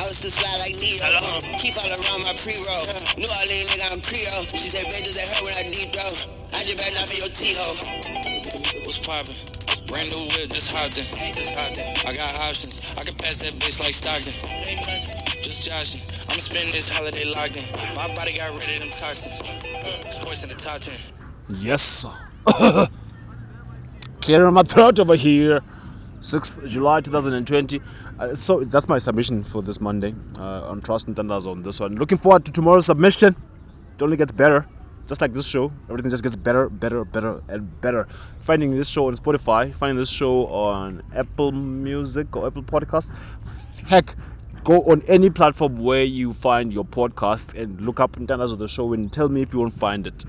I was still slide like Neo. Uh, keep all around my pre-roll. New Orleans nigga, I'm Creole. She said, bitches that hurt when I deep throw. I just better not be your T-ho. Poppin'? Brand new whip, just hopped in. I got options. I can pass that bitch like Stockton. Just joshing. I'ma spend this holiday locked in. My body got rid of them toxins. Sports in the top 10. Yes. Clearing my throat over here. 6th July 2020. Uh, so that's my submission for this Monday uh, on Trust and Ntandas on this one. Looking forward to tomorrow's submission. It only gets better. Just like this show, everything just gets better, better, better, and better. Finding this show on Spotify, finding this show on Apple Music or Apple Podcast. Heck, go on any platform where you find your podcast and look up Ntandas of the show and tell me if you won't find it.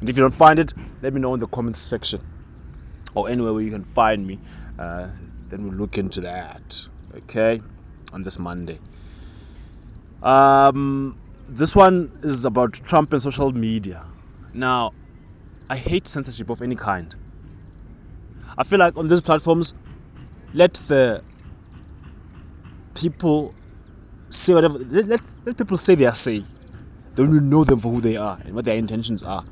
And if you don't find it, let me know in the comments section or anywhere where you can find me. Uh, then we'll look into that. Okay, on this Monday. Um, this one is about Trump and social media. Now, I hate censorship of any kind. I feel like on these platforms, let the people say whatever. Let, let, people say their say. Then we know them for who they are and what their intentions are.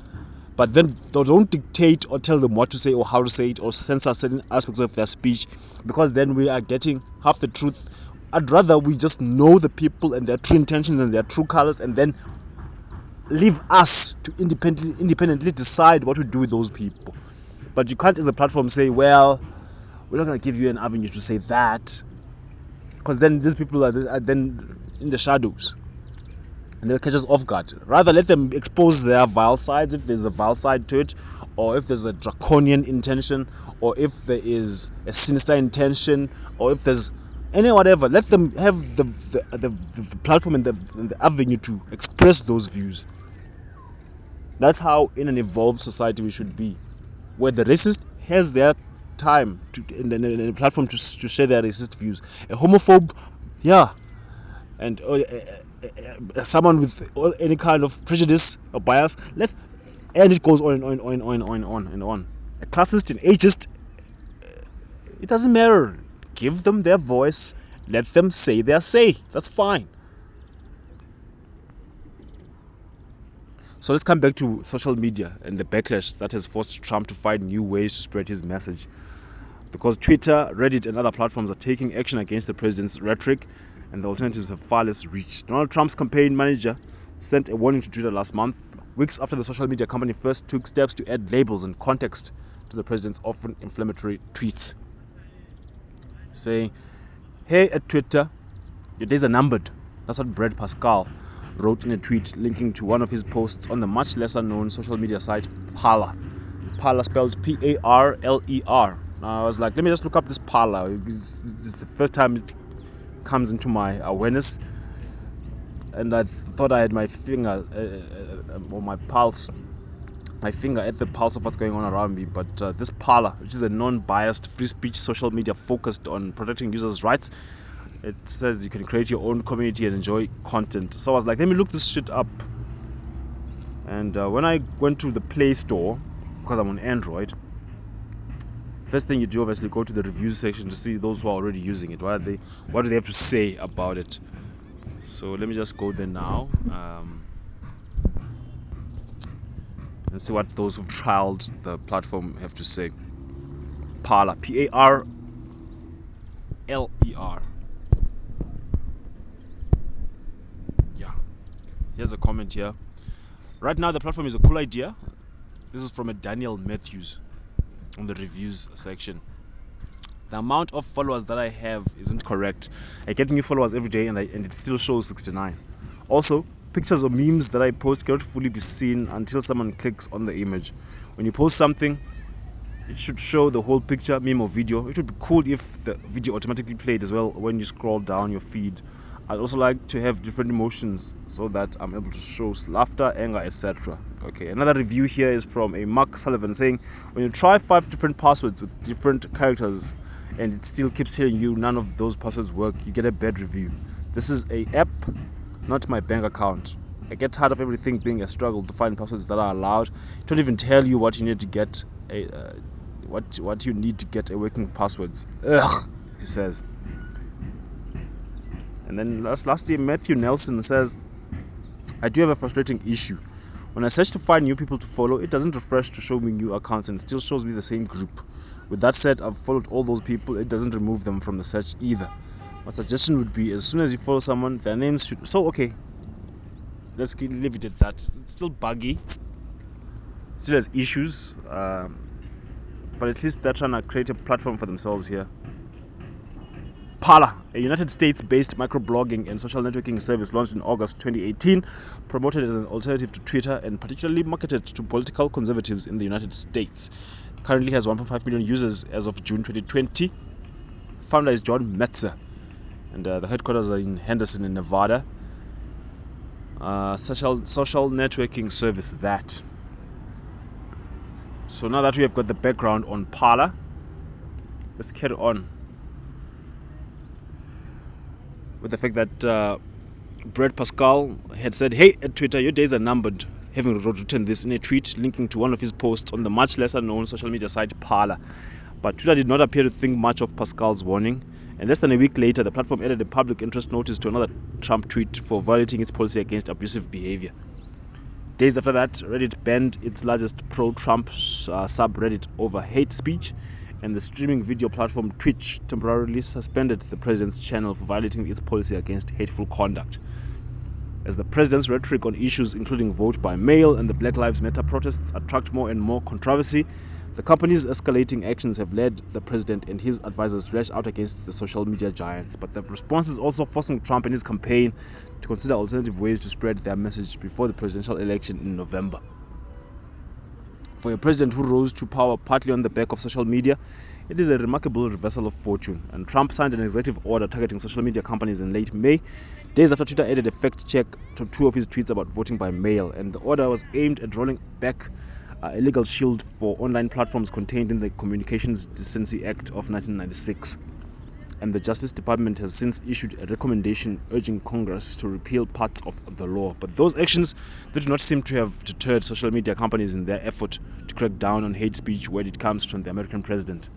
But then don't dictate or tell them what to say or how to say it or censor certain aspects of their speech because then we are getting half the truth. I'd rather we just know the people and their true intentions and their true colors and then leave us to independently independently decide what we do with those people. But you can't as a platform say, well, we're not gonna give you an avenue to say that. Because then these people are, are then in the shadows and they'll catch us off guard. Rather, let them expose their vile sides if there's a vile side to it, or if there's a draconian intention, or if there is a sinister intention, or if there's any whatever. Let them have the the, the, the platform and the, the avenue to express those views. That's how, in an evolved society, we should be, where the racist has their time to in, in, in a platform to, to share their racist views. A homophobe, yeah, and uh, uh, uh, someone with any kind of prejudice or bias, let and it goes on and on and on and on and on and on. A classist and ageist, it doesn't matter. Give them their voice. Let them say their say. That's fine. So let's come back to social media and the backlash that has forced Trump to find new ways to spread his message. Because Twitter, Reddit, and other platforms are taking action against the president's rhetoric, and the alternatives have far less reach. Donald Trump's campaign manager sent a warning to Twitter last month, weeks after the social media company first took steps to add labels and context to the president's often inflammatory tweets. Saying, Hey, at Twitter, your days are numbered. That's what Brad Parscale wrote in a tweet linking to one of his posts on the much lesser known social media site Parler. Parler spelled P A R L E R. I was like, let me just look up this Parler. It's, the first time it comes into my awareness, and I thought I had my finger uh, uh, or my pulse, my finger at the pulse of what's going on around me. But uh, this Parler, which is a non-biased free speech social media focused on protecting users' rights, it says you can create your own community and enjoy content. So I was like, let me look this shit up. And uh, when I went to the Play Store, because I'm on Android, first thing you do obviously go to the reviews section to see those who are already using it. What are they? What do they have to say about it? So let me just go there now um, and see what those who've trialed the platform have to say. Parler, P A R L E R. Yeah. Here's a comment here. Right now, the platform is a cool idea. This is from a Daniel Matthews on the reviews section. The amount of followers that I have isn't correct. I get new followers every day and, I, and it still shows 69. Also, pictures or memes that I post cannot fully be seen until someone clicks on the image. When you post something, it should show the whole picture, meme or video. It would be cool if the video automatically played as well when you scroll down your feed. I'd also like to have different emotions so that I'm able to show laughter, anger, etc. Okay, another review here is from a Mark Sullivan saying when you try five different passwords with different characters and it still keeps telling you none of those passwords work, you get a bad review. This is a app, not my bank account. I get tired of everything being a struggle to find passwords that are allowed. It don't even tell you what you need to get a uh, what what you need to get a working passwords. Ugh, he says. And then last last year, Matthew Nelson says, I do have a frustrating issue. When I search to find new people to follow, it doesn't refresh to show me new accounts and still shows me the same group. With that said, I've followed all those people, it doesn't remove them from the search either. My suggestion would be as soon as you follow someone, their names should. So, okay, let's leave it at that. It's still buggy, still has issues, um, but at least they're trying to create a platform for themselves here. Parler, a United States based microblogging and social networking service launched in August 2018, promoted as an alternative to Twitter and particularly marketed to political conservatives in the United States. Currently has 1.5 million users as of June 2020. Founder is John Matze, and uh, the headquarters are in Henderson, in Nevada. Uh, social social networking service that. So now that we have got the background on Parler, let's carry on with the fact that uh, Brad Parscale had said, Hey, at Twitter, your days are numbered, having written this in a tweet linking to one of his posts on the much lesser known social media site Parler. But Twitter did not appear to think much of Parscale's warning, and less than a week later, the platform added a public interest notice to another Trump tweet for violating its policy against abusive behavior. Days after that, Reddit banned its largest pro Trump uh, subreddit over hate speech and the streaming video platform Twitch temporarily suspended the president's channel for violating its policy against hateful conduct. As the president's rhetoric on issues including vote by mail and the Black Lives Matter protests attract more and more controversy, the company's escalating actions have led the president and his advisors to lash out against the social media giants. But the response is also forcing Trump and his campaign to consider alternative ways to spread their message before the presidential election in November. For a president who rose to power partly on the back of social media, it is a remarkable reversal of fortune. And Trump signed an executive order targeting social media companies in late May, days after Twitter added a fact check to two of his tweets about voting by mail. And the order was aimed at rolling back Uh, a legal shield for online platforms contained in the Communications Decency Act of 1996 and the Justice Department has since issued a recommendation urging Congress to repeal parts of the law. But those actions they do not seem to have deterred social media companies in their effort to crack down on hate speech where it comes from the American president.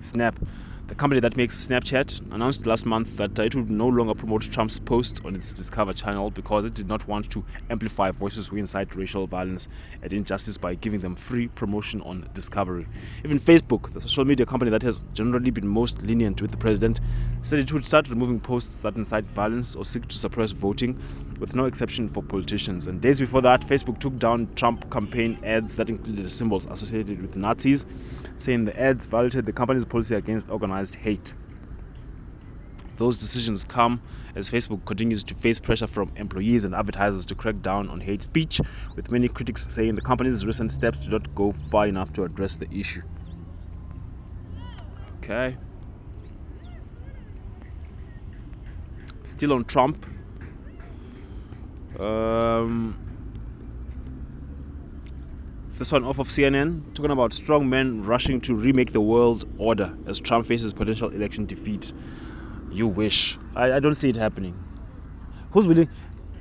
Snap the company that makes Snapchat announced last month that it would no longer promote Trump's posts on its Discover channel because it did not want to amplify voices who incite racial violence and injustice by giving them free promotion on Discovery. Even Facebook, the social media company that has generally been most lenient with the president, said it would start removing posts that incite violence or seek to suppress voting, with no exception for politicians. And days before that, Facebook took down Trump campaign ads that included symbols associated with Nazis, saying the ads violated the company's policy against organized hate. Those decisions come as Facebook continues to face pressure from employees and advertisers to crack down on hate speech, with many critics saying the company's recent steps do not go far enough to address the issue. Okay. Still on Trump. Um, this one off of CNN, talking about strong men rushing to remake the world order as Trump faces potential election defeat. You wish. I, I don't see it happening. Who's willing?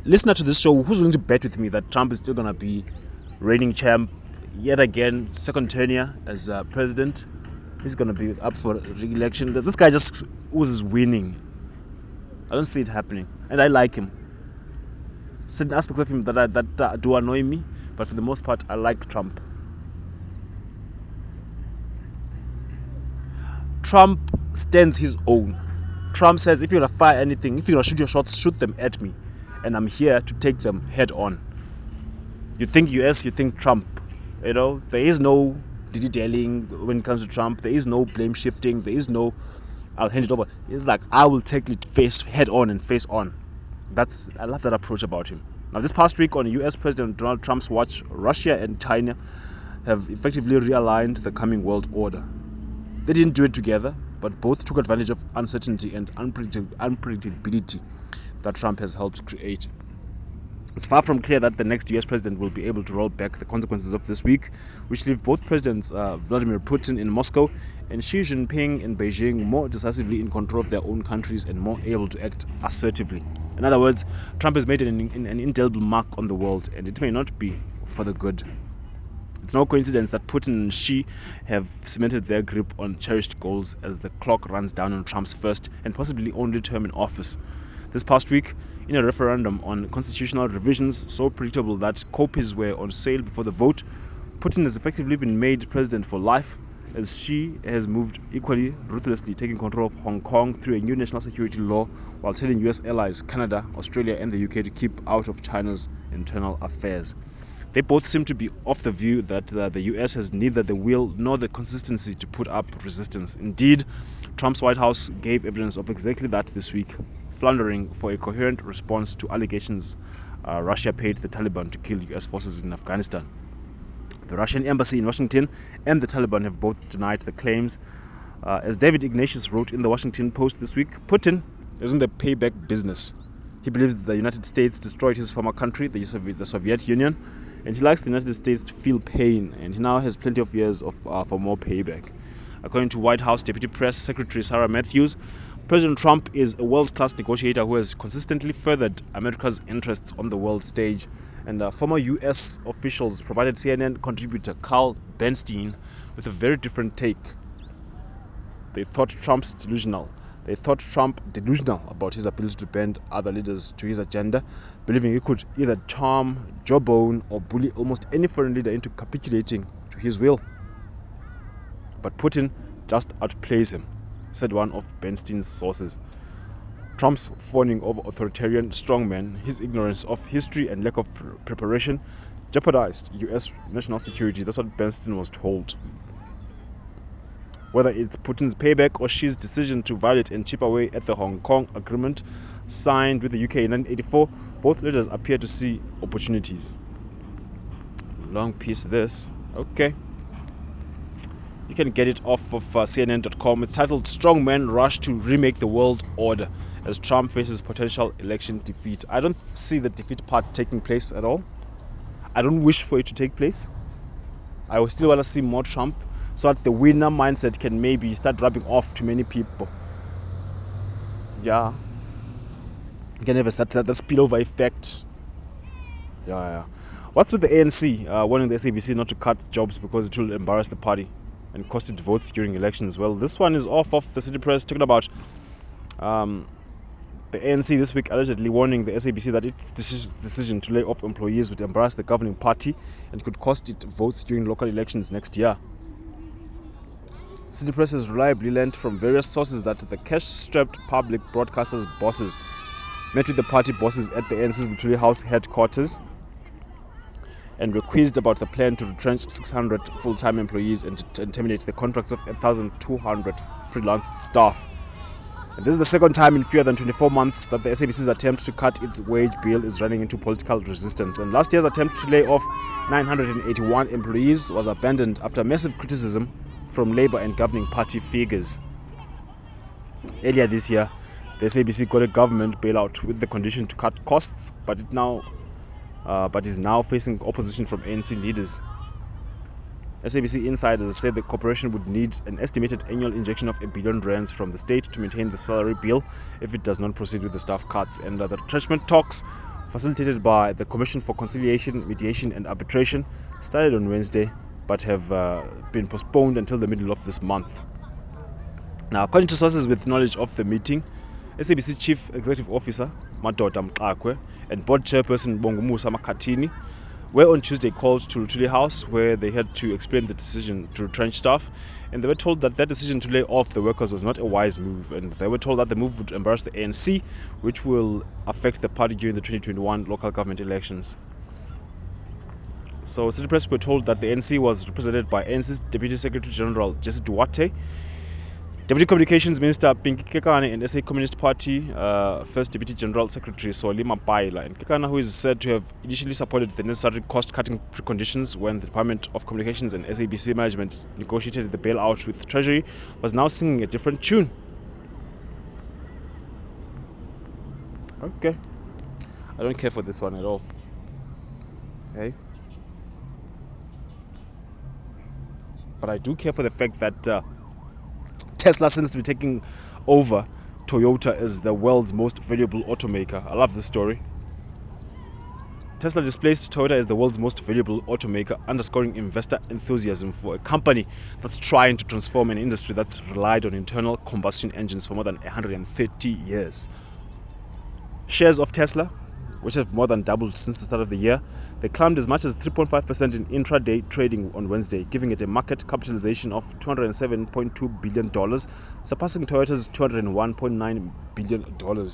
Listener to this show, who's willing to bet with me that Trump is still gonna be reigning champ yet again, second tenure as uh, president? He's gonna be up for re-election. This guy just oozes winning. I don't see it happening, and I like him. Certain aspects of him that that uh, do annoy me, but for the most part, I like Trump. Trump stands his own. Trump says, if you're gonna fire anything, if you're gonna shoot your shots, shoot them at me, and I'm here to take them head on. You think US, you think Trump. You know, there is no dilly dallying when it comes to Trump. There is no blame shifting. There is no, I'll hand it over. It's like I will take it face head on and face on. That's I love that approach about him. Now, this past week on US President Donald Trump's watch, Russia and China have effectively realigned the coming world order. They didn't do it together, but both took advantage of uncertainty and unpredictability that Trump has helped create. It's far from clear that the next US president will be able to roll back the consequences of this week, which leave both presidents, uh, Vladimir Putin in Moscow and Xi Jinping in Beijing, more decisively in control of their own countries and more able to act assertively. In other words, Trump has made an, an indelible mark on the world, and it may not be for the good. It's no coincidence that Putin and Xi have cemented their grip on cherished goals as the clock runs down on Trump's first and possibly only term in office. This past week, in a referendum on constitutional revisions so predictable that copies were on sale before the vote, Putin has effectively been made president for life as she has moved equally ruthlessly, taking control of Hong Kong through a new national security law while telling US allies Canada, Australia, and the UK to keep out of China's internal affairs. They both seem to be of the view that uh, the US has neither the will nor the consistency to put up resistance. Indeed, Trump's White House gave evidence of exactly that this week, floundering for a coherent response to allegations uh, Russia paid the Taliban to kill US forces in Afghanistan. The Russian embassy in Washington and the Taliban have both denied the claims. Uh, as David Ignatius wrote in the Washington Post this week, Putin is in the payback business. He believes the United States destroyed his former country, the Soviet, the Soviet Union, and he likes the United States to feel pain, and he now has plenty of years of, uh, for more payback. According to White House Deputy Press Secretary Sarah Matthews, President Trump is a world class negotiator who has consistently furthered America's interests on the world stage. And uh, former US officials provided CNN contributor Carl Bernstein with a very different take. They thought Trump's delusional they thought Trump delusional about his ability to bend other leaders to his agenda, believing he could either charm, jawbone, or bully almost any foreign leader into capitulating to his will. But Putin just outplays him, said one of Bernstein's sources. Trump's fawning over authoritarian strongmen, his ignorance of history and lack of preparation jeopardized US national security. That's what Bernstein was told. Whether it's Putin's payback or Xi's decision to violate and chip away at the Hong Kong Agreement signed with the UK in 1984, both leaders appear to see opportunities. Long piece this. Okay. You can get it off of uh, CNN.com. It's titled Strong Men Rush to Remake the World Order as Trump faces potential election defeat. I don't see the defeat part taking place at all. I don't wish for it to take place. I would still want to see more Trump so that the winner mindset can maybe start rubbing off to many people. Yeah. You can have a that, that spillover effect. Yeah, yeah. What's with the ANC uh, wanting the SABC not to cut jobs because it will embarrass the party and cost it votes during elections? Well, this one is off of the City Press talking about um, the ANC this week allegedly warning the SABC that its decision to lay off employees would embarrass the governing party and could cost it votes during local elections next year. City Press has reliably learned from various sources that the cash-strapped public broadcasters' bosses met with the party bosses at the ANC's Victoria House headquarters and were quizzed about the plan to retrench 600 full-time employees and, and terminate the contracts of 1,200 freelance staff. And this is the second time in fewer than 24 months that the SABC's attempt to cut its wage bill is running into political resistance. And last year's attempt to lay off 981 employees was abandoned after massive criticism from Labour and governing party figures. Earlier this year, the SABC got a government bailout with the condition to cut costs, but it now uh, but is now facing opposition from ANC leaders. SABC insiders said the corporation would need an estimated annual injection of a billion rands from the state to maintain the salary bill if it does not proceed with the staff cuts. And the retrenchment talks, facilitated by the Commission for Conciliation, Mediation and Arbitration, started on Wednesday but have uh, been postponed until the middle of this month. Now, according to sources with knowledge of the meeting, SABC Chief Executive Officer Madoda Mxakwe and Board Chairperson Bongumusa Makhathini were on Tuesday called to Luthuli House where they had to explain the decision to retrench staff and they were told that that decision to lay off the workers was not a wise move and they were told that the move would embarrass the ANC which will affect the party during the 2021 local government elections. So City Press were told that the ANC was represented by ANC's Deputy Secretary General Jessie Duarte Deputy Communications Minister Pinky Kekana and SA Communist Party uh, First Deputy General Secretary Solly Mapaila. And Kekana, who is said to have initially supported the necessary cost-cutting preconditions when the Department of Communications and SABC management negotiated the bailout with Treasury, was now singing a different tune. Okay. I don't care for this one at all. Hey. But I do care for the fact that uh, Tesla seems to be taking over Toyota as the world's most valuable automaker. I love this story. Tesla displaced Toyota as the world's most valuable automaker, underscoring investor enthusiasm for a company that's trying to transform an industry that's relied on internal combustion engines for more than 130 years. Shares of Tesla which have more than doubled since the start of the year. They climbed as much as 3.5% in intraday trading on Wednesday, giving it a market capitalization of $207.2 billion, surpassing Toyota's $201.9 billion.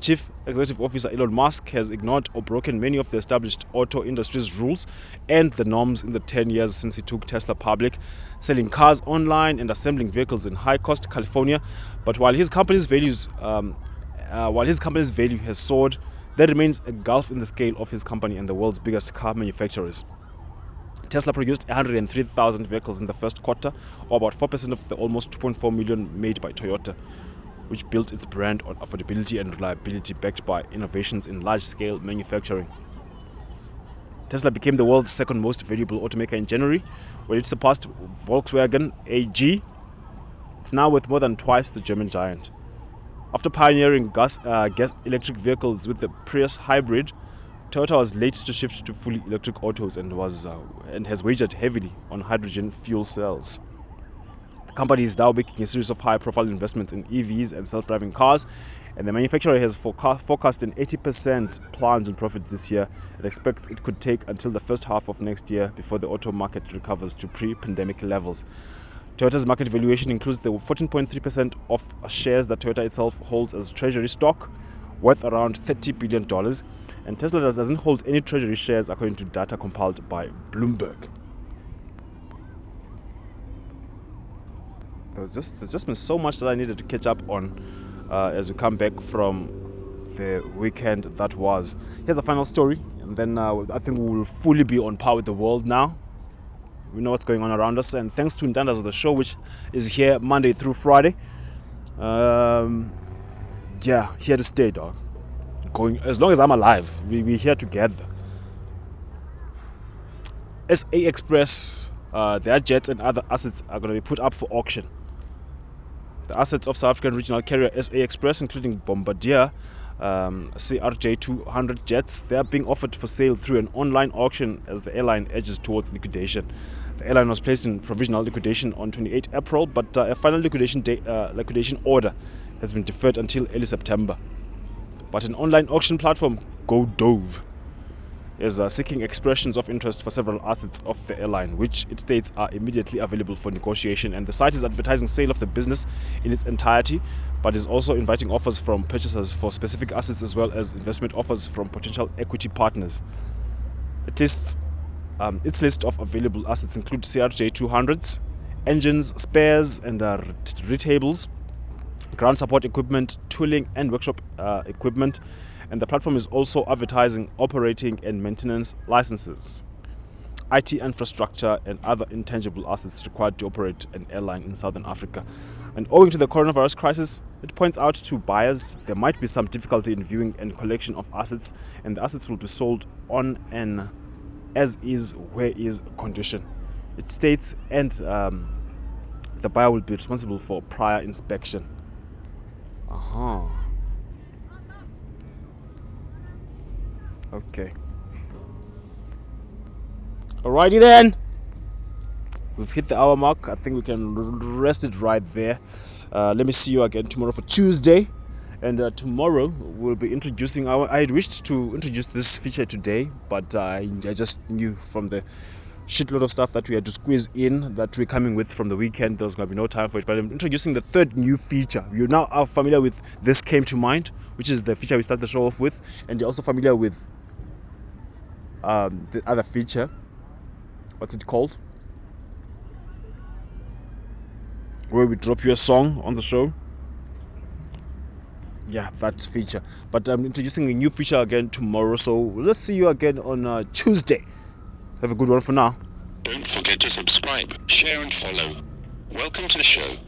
Chief Executive Officer Elon Musk has ignored or broken many of the established auto industry's rules and the norms in the 10 years since he took Tesla public, selling cars online and assembling vehicles in high cost California. But while his company's values um, uh, while his company's value has soared, there remains a gulf in the scale of his company and the world's biggest car manufacturers. Tesla produced 103,000 vehicles in the first quarter, or about 4% of the almost 2.4 million made by Toyota, which built its brand on affordability and reliability backed by innovations in large scale manufacturing. Tesla became the world's second most valuable automaker in January when it surpassed Volkswagen AG. It's now worth more than twice the German giant. After pioneering gas, uh, gas electric vehicles with the Prius hybrid, Toyota was late to shift to fully electric autos and was uh, and has wagered heavily on hydrogen fuel cells. The company is now making a series of high-profile investments in EVs and self-driving cars, and the manufacturer has forecast an 80% plunge in profit this year and expects it could take until the first half of next year before the auto market recovers to pre-pandemic levels. Toyota's market valuation includes the 14.3% of shares that Toyota itself holds as treasury stock, worth around $30 billion, and Tesla doesn't hold any treasury shares according to data compiled by Bloomberg. There's just, there's just been so much that I needed to catch up on uh, as we come back from the weekend that was. Here's a final story, and then uh, I think we will fully be on par with the world now we know what's going on around us. And thanks to Ntandas of the show, which is here Monday through Friday. Um, yeah, here to stay, dog. Going as long as I'm alive, we we here together. SA Express, uh, their jets and other assets are going to be put up for auction. The assets of South African regional carrier SA Express, including Bombardier, um, CRJ 200 jets, they are being offered for sale through an online auction as the airline edges towards liquidation. The airline was placed in provisional liquidation on 28 April, but uh, a final liquidation, day, uh, liquidation order has been deferred until early September. But an online auction platform, GoDove, is uh, seeking expressions of interest for several assets of the airline, which it states are immediately available for negotiation. And the site is advertising sale of the business in its entirety, but is also inviting offers from purchasers for specific assets as well as investment offers from potential equity partners. It lists um, its list of available assets include CRJ 200s, engines, spares, and uh, rotables, ground support equipment, tooling, and workshop uh, equipment and the platform is also advertising operating and maintenance licenses. IT infrastructure, and other intangible assets required to operate an airline in Southern Africa. And owing to the coronavirus crisis, it points out to buyers there might be some difficulty in viewing and collection of assets, and the assets will be sold on an as is, where is condition. It states, and um, the buyer will be responsible for prior inspection. Uh-huh. Okay. Alrighty then. We've hit the hour mark. I think we can rest it right there. Uh, let me see you again tomorrow for Tuesday. And uh, tomorrow we'll be introducing our. I wished to introduce this feature today, but uh, I just knew from the shitload of stuff that we had to squeeze in that we're coming with from the weekend. There's gonna be no time for it. But I'm introducing the third new feature. You now are familiar with this came to mind, which is the feature we start the show off with, and you're also familiar with um, the other feature. What's it called? Where we drop you a song on the show. Yeah, that feature. But I'm introducing a new feature again tomorrow. So let's see you again on uh, Tuesday. Have a good one for now. Don't forget to subscribe, share, and follow. Welcome to the show.